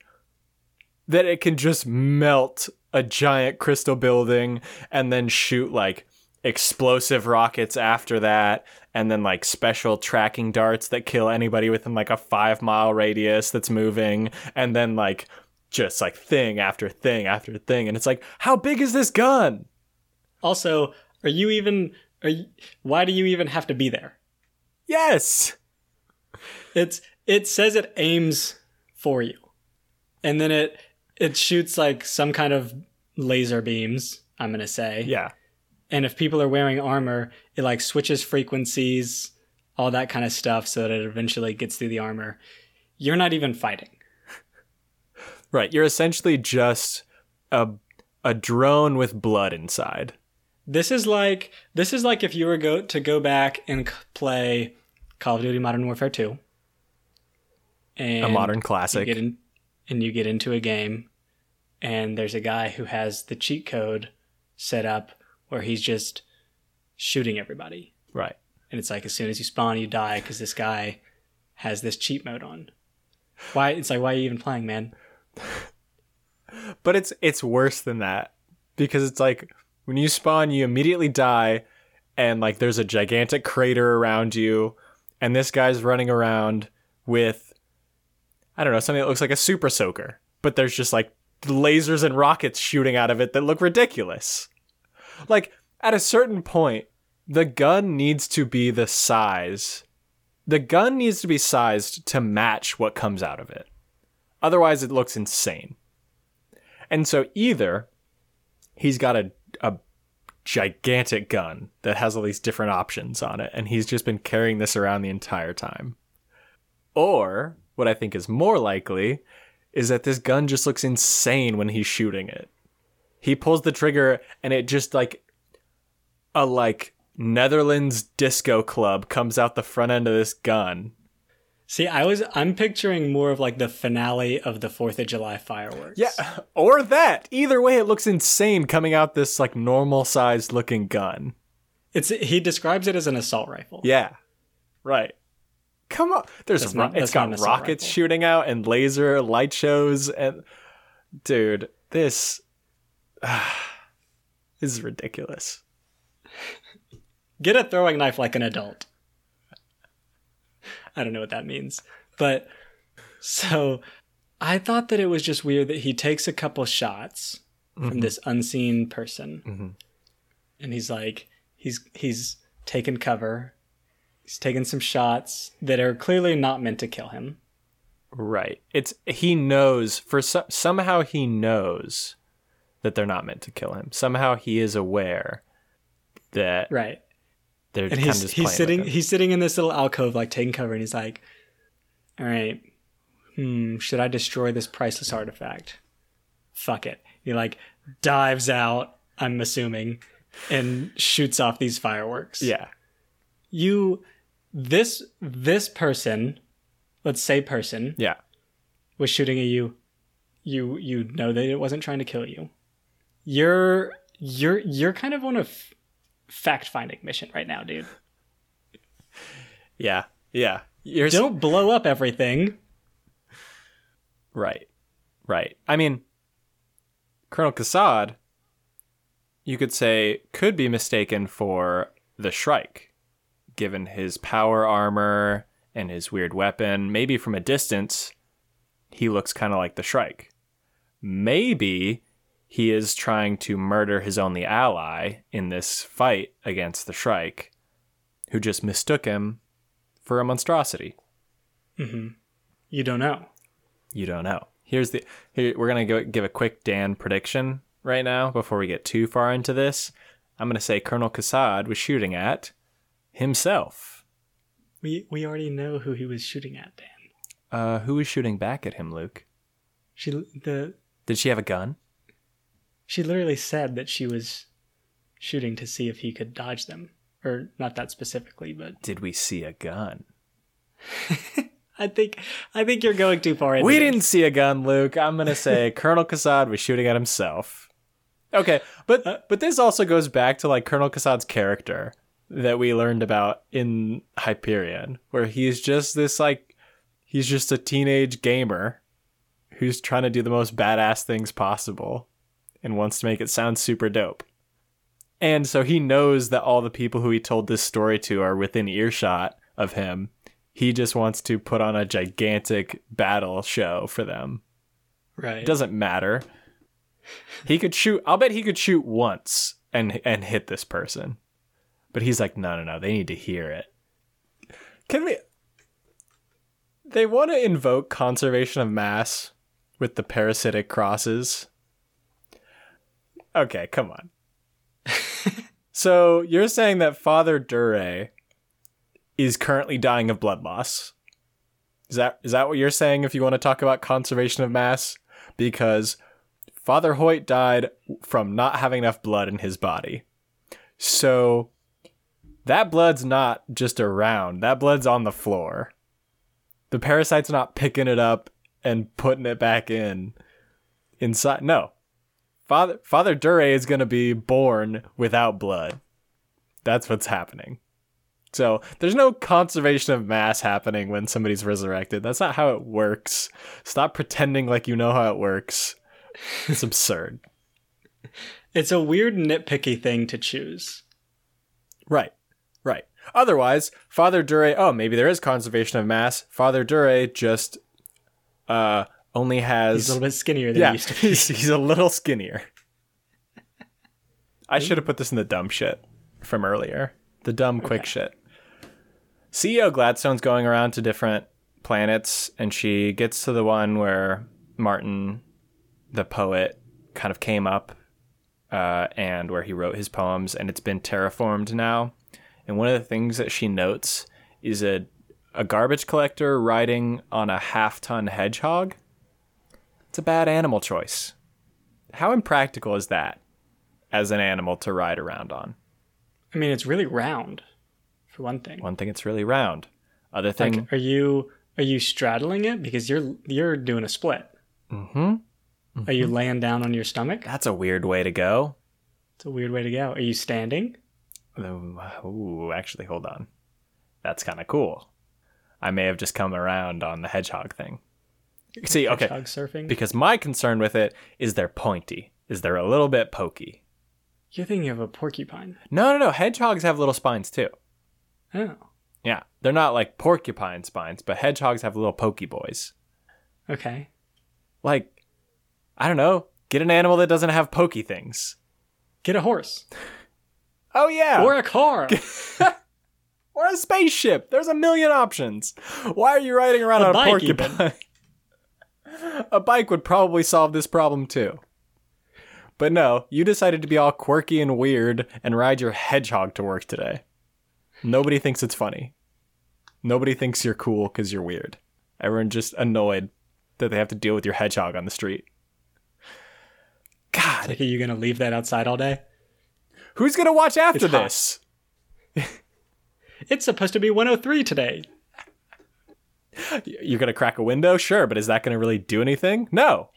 That it can just melt a giant crystal building and then shoot like explosive rockets after that, and then like special tracking darts that kill anybody within like a five mile radius that's moving, and then like just like thing after thing after thing. And it's like, how big is this gun? Also, are you even? Are you, why do you even have to be there? Yes. It's it says it aims for you, and then it it shoots like some kind of laser beams. I'm gonna say. Yeah. And if people are wearing armor, it like switches frequencies, all that kind of stuff, so that it eventually gets through the armor. You're not even fighting. Right. You're essentially just a a drone with blood inside. This is like this is like if you were go to go back and play Call of Duty Modern Warfare 2. And A modern you classic. get in, and you get into a game and there's a guy who has the cheat code set up where he's just shooting everybody. Right. And it's like as soon as you spawn you die cuz this guy has this cheat mode on. Why it's like why are you even playing, man? But it's it's worse than that because it's like when you spawn, you immediately die, and like there's a gigantic crater around you, and this guy's running around with I don't know something that looks like a super soaker, but there's just like lasers and rockets shooting out of it that look ridiculous. Like at a certain point, the gun needs to be the size. The gun needs to be sized to match what comes out of it. Otherwise, it looks insane. And so either he's got a, a gigantic gun that has all these different options on it, and he's just been carrying this around the entire time. Or what I think is more likely is that this gun just looks insane when he's shooting it. He pulls the trigger and it just like a like Netherlands disco club comes out the front end of this gun. See, I was I'm picturing more of like the finale of the 4th of July fireworks. Yeah, or that. Either way, it looks insane coming out this like normal sized looking gun. It's he describes it as an assault rifle. Yeah, right. Come on, there's That's ro- not- it's got rockets rifle. shooting out and laser light shows and dude, this this is ridiculous. Get a throwing knife like an adult. I don't know what that means. But so I thought that it was just weird that he takes a couple shots from mm-hmm. this unseen person. Mm-hmm. And he's like he's he's taken cover. He's taken some shots that are clearly not meant to kill him. Right. It's he knows for so, somehow he knows that they're not meant to kill him. Somehow he is aware that Right. they're and he's he's sitting he's sitting in this little alcove like taking cover and he's like all right hmm should i destroy this priceless artifact fuck it he like dives out i'm assuming and shoots off these fireworks Yeah. you this this person let's say person Yeah. was shooting at you you you know that it wasn't trying to kill you you're you're you're kind of on a f- fact finding mission right now dude Yeah. Yeah. You're don't blow up everything. Right. Right. I mean, Colonel Kassad, you could say, could be mistaken for the Shrike, given his power armor and his weird weapon. Maybe from a distance, he looks kind of like the Shrike. Maybe he is trying to murder his only ally in this fight against the Shrike, who just mistook him for a monstrosity. Mm-hmm. You don't know. You don't know. Here's the here we're gonna go give a quick Dan prediction right now before we get too far into this. I'm gonna say Colonel Kassad was shooting at himself. We we already know who he was shooting at, Dan. Uh, who was shooting back at him, Luke? She the Did she have a gun? She literally said that she was shooting to see if he could dodge them, or not that specifically, but Did we see a gun? I think I think you're going too far. We didn't see a gun, Luke. I'm gonna say Colonel Kassad was shooting at himself. Okay, but uh, but this also goes back to like Colonel Kassad's character that we learned about in Hyperion, where he's just this like he's just a teenage gamer who's trying to do the most badass things possible and wants to make it sound super dope. And so he knows that all the people who he told this story to are within earshot of him. He just wants to put on a gigantic battle show for them. right. It doesn't matter. He could shoot. I'll bet he could shoot once and and hit this person. But he's like, no, no, no. They need to hear it. Can we? They want to invoke conservation of mass with the parasitic crosses. Okay, come on. so you're saying that Father Dure is currently dying of blood loss? Is that is that what you're saying? If you want to talk about conservation of mass, because Father Hoyt died from not having enough blood in his body. So that blood's not just around, that blood's on the floor. The parasite's not picking it up and putting it back in inside. No. Father Father Dure is going to be born without blood. That's what's happening. So there's no conservation of mass happening when somebody's resurrected. That's not how it works. Stop pretending like you know how it works. It's absurd. It's a weird nitpicky thing to choose. Right. Right. Otherwise, Father Dure, oh, maybe there is conservation of mass. Father Dure just uh only has He's a little bit skinnier than yeah, he used to be. he's, he's a little skinnier. I should have put this in the dumb shit from earlier. The dumb quick shit. CEO Gladstone's going around to different planets, and she gets to the one where Martin, the poet, kind of came up, uh, and where he wrote his poems, and it's been terraformed now. And one of the things that she notes is a a garbage collector riding on a half ton hedgehog. It's a bad animal choice. How impractical is that as an animal to ride around on? I mean, it's really round, for one thing. One thing, it's really round. Other thing, Like, are you are you straddling it because you're you're doing a split? Mm-hmm. Are you laying down on your stomach? that's a weird way to go. It's a weird way to go. Are you standing? Ooh, actually, hold on. That's kind of cool. I may have just come around on the hedgehog thing. See, okay, Hedgehog surfing. because my concern with it is they're pointy, is they're a little bit pokey. You're thinking of a porcupine. No, no, no. Hedgehogs have little spines too. Oh, Yeah, they're not like porcupine spines, but hedgehogs have little pokey boys. okay. Like, I don't know, get an animal that doesn't have pokey things. Get a horse Oh yeah, or a car. or a spaceship. There's a million options. Why are you riding around A on a porcupine? a bike would probably solve this problem too. But no, you decided to be all quirky and weird and ride your hedgehog to work today. Nobody thinks it's funny. Nobody thinks you're cool because you're weird. Everyone's just annoyed that they have to deal with your hedgehog on the street. God, like, are you gonna leave that outside all day? who's gonna watch after It's this? It's supposed to be 103 today. You're gonna crack a window, sure, but is that gonna really do anything? No.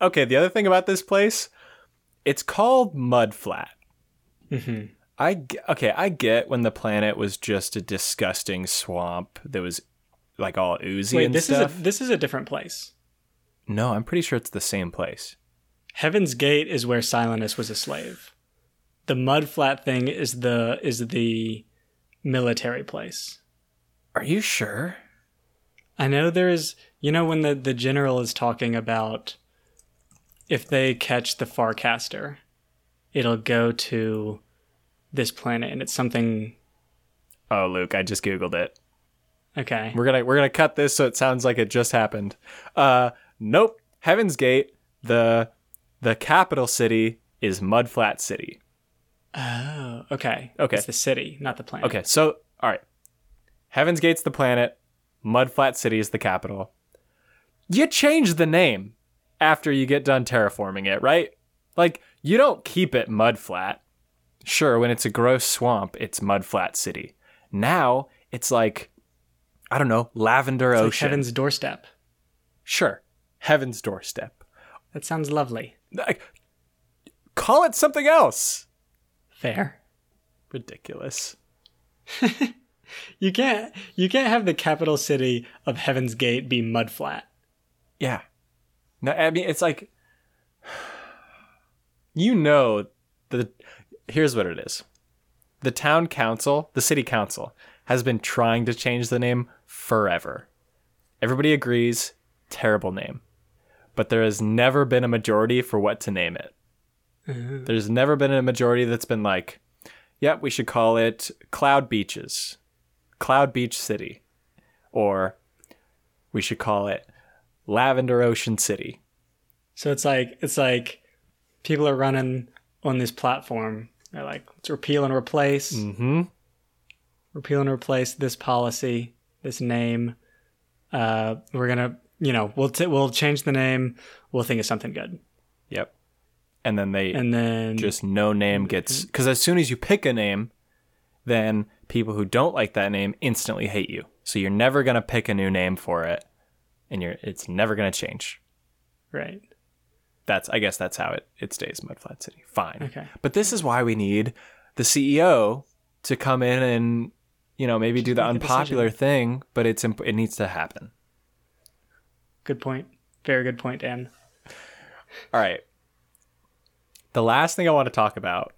Okay, the other thing about this place, it's called Mud Flat. hmm I okay, I get when the planet was just a disgusting swamp that was like all oozy Wait, and this stuff. is a this is a different place. No, I'm pretty sure it's the same place. Heaven's Gate is where Silenus was a slave. The mud flat thing is the is the military place. Are you sure? I know there is you know when the, the general is talking about if they catch the Farcaster, it'll go to this planet and it's something Oh, Luke, I just googled it. Okay. We're gonna we're gonna cut this so it sounds like it just happened. Uh, nope. Heaven's Gate, the the capital city is Mudflat City. Oh, okay. Okay. It's the city, not the planet. Okay, so all right. Heaven's Gate's the planet. Mudflat City is the capital. You change the name after you get done terraforming it, right? Like you don't keep it Mudflat. Sure, when it's a gross swamp, it's Mudflat City. Now it's like I don't know, Lavender It's like heaven's doorstep. Sure, Heaven's doorstep. That sounds lovely. Like, call it something else. Fair. Ridiculous. You can't you can't have the capital city of Heaven's Gate be Mudflat. Yeah. No, I mean it's like you know the here's what it is. The town council, the city council has been trying to change the name forever. Everybody agrees, terrible name. But there has never been a majority for what to name it. There's never been a majority that's been like, yep, we should call it Cloud Beaches, Cloud Beach City, or we should call it Lavender Ocean City. So it's like it's like people are running on this platform. They're like, let's repeal and replace, Mm-hmm. repeal and replace this policy, this name. Uh, we're gonna, you know, we'll t- we'll change the name. We'll think of something good, Yep. And then they and then just no name gets because as soon as you pick a name, then people who don't like that name instantly hate you. So you're never gonna pick a new name for it, and you're it's never gonna change. right. That's I guess that's how it it stays Mudflat City. Fine. Okay. But this is why we need the CEO to come in and you know maybe do the unpopular thing, but it's imp- it needs to happen. Good point. Very good point, Dan. All right. The last thing I want to talk about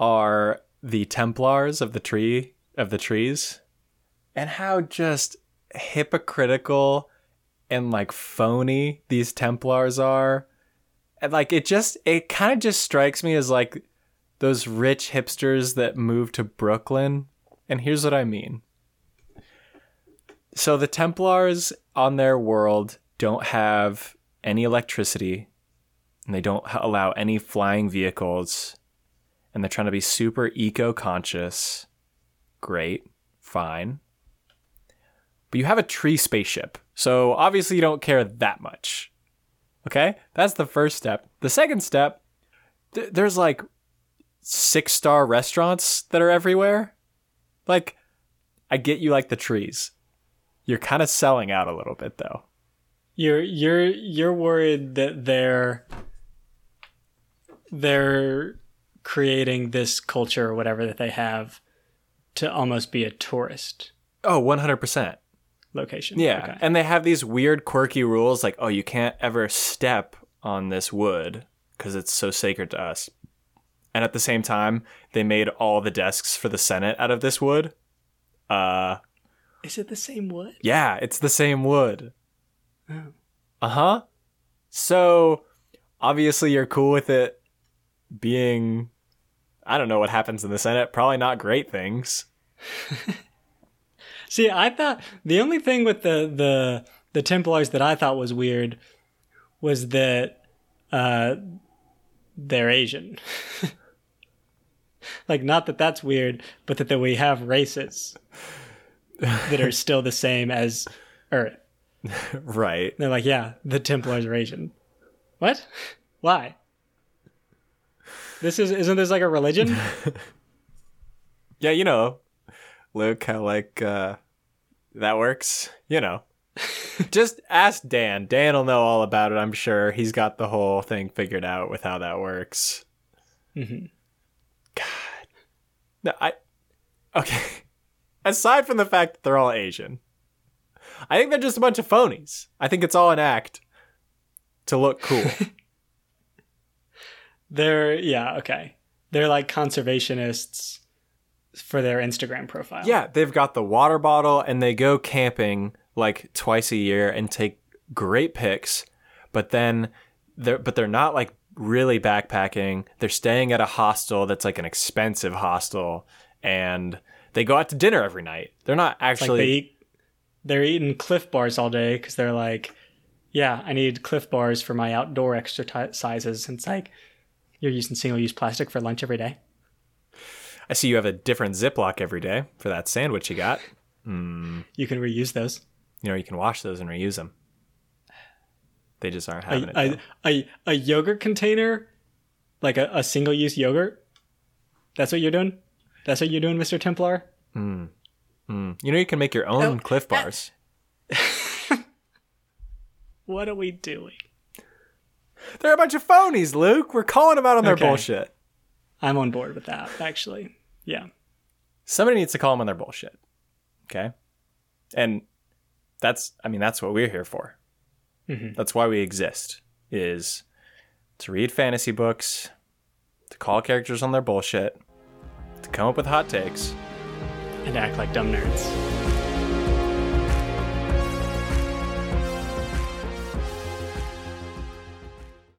are the Templars of the tree of the trees and how just hypocritical and like phony these Templars are. And like it just it kind of just strikes me as like those rich hipsters that move to Brooklyn. And here's what I mean. So the Templars on their world don't have any electricity and they don't allow any flying vehicles and they're trying to be super eco-conscious. Great. Fine. But you have a tree spaceship. So obviously you don't care that much. Okay? That's the first step. The second step, th- there's like six-star restaurants that are everywhere. Like I get you like the trees. You're kind of selling out a little bit though. You're you're you're worried that they're they're creating this culture or whatever that they have to almost be a tourist Oh, 100%. location. Yeah. Okay. And they have these weird, quirky rules like, oh, you can't ever step on this wood because it's so sacred to us. And at the same time, they made all the desks for the Senate out of this wood. Uh, Is it the same wood? yeah, it's the same wood. Oh. Uh huh. So obviously, you're cool with it being. I don't know what happens in the Senate. Probably not great things. See, I thought the only thing with the the the Templars that I thought was weird was that uh, they're Asian. like, not that that's weird, but that, that we have races that are still the same as Earth. right. They're like, yeah, the Templars are Asian. What? Why? This is isn't this like a religion? Yeah, you know, Luke, how like uh that works. You know. Just ask Dan. Dan will know all about it, I'm sure. He's got the whole thing figured out with how that works. Mm-hmm. God. No, I Okay. Aside from the fact that they're all Asian, I think they're just a bunch of phonies. I think it's all an act to look cool. They're yeah, okay. They're like conservationists for their Instagram profile. Yeah, they've got the water bottle and they go camping like twice a year and take great pics, but then they're but they're not like really backpacking. They're staying at a hostel that's like an expensive hostel and they go out to dinner every night. They're not Like actually they eat they're eating Clif Bars all day because they're like, yeah, I need Clif Bars for my outdoor exercises. And it's like, you're using single use plastic for lunch every day. I see you have a different Ziploc every day for that sandwich you got. You can reuse those. You know, you can wash those and reuse them. They just aren't having A, it. a, a, a yogurt container, like a, a single use yogurt. That's what you're doing? That's what you're doing, Mr. Templar? though. You know, you can make your own Oh, Clif uh, Bars. What are we doing? They're a bunch of phonies, Luke. We're calling them out on their Okay. bullshit. I'm on board with that, actually. Yeah. Somebody needs to call them on their bullshit. Okay. And that's, I mean, that's what we're here for. Mm-hmm. That's why we exist, is to read fantasy books, to call characters on their bullshit, to come up with hot takes. And act like dumb nerds.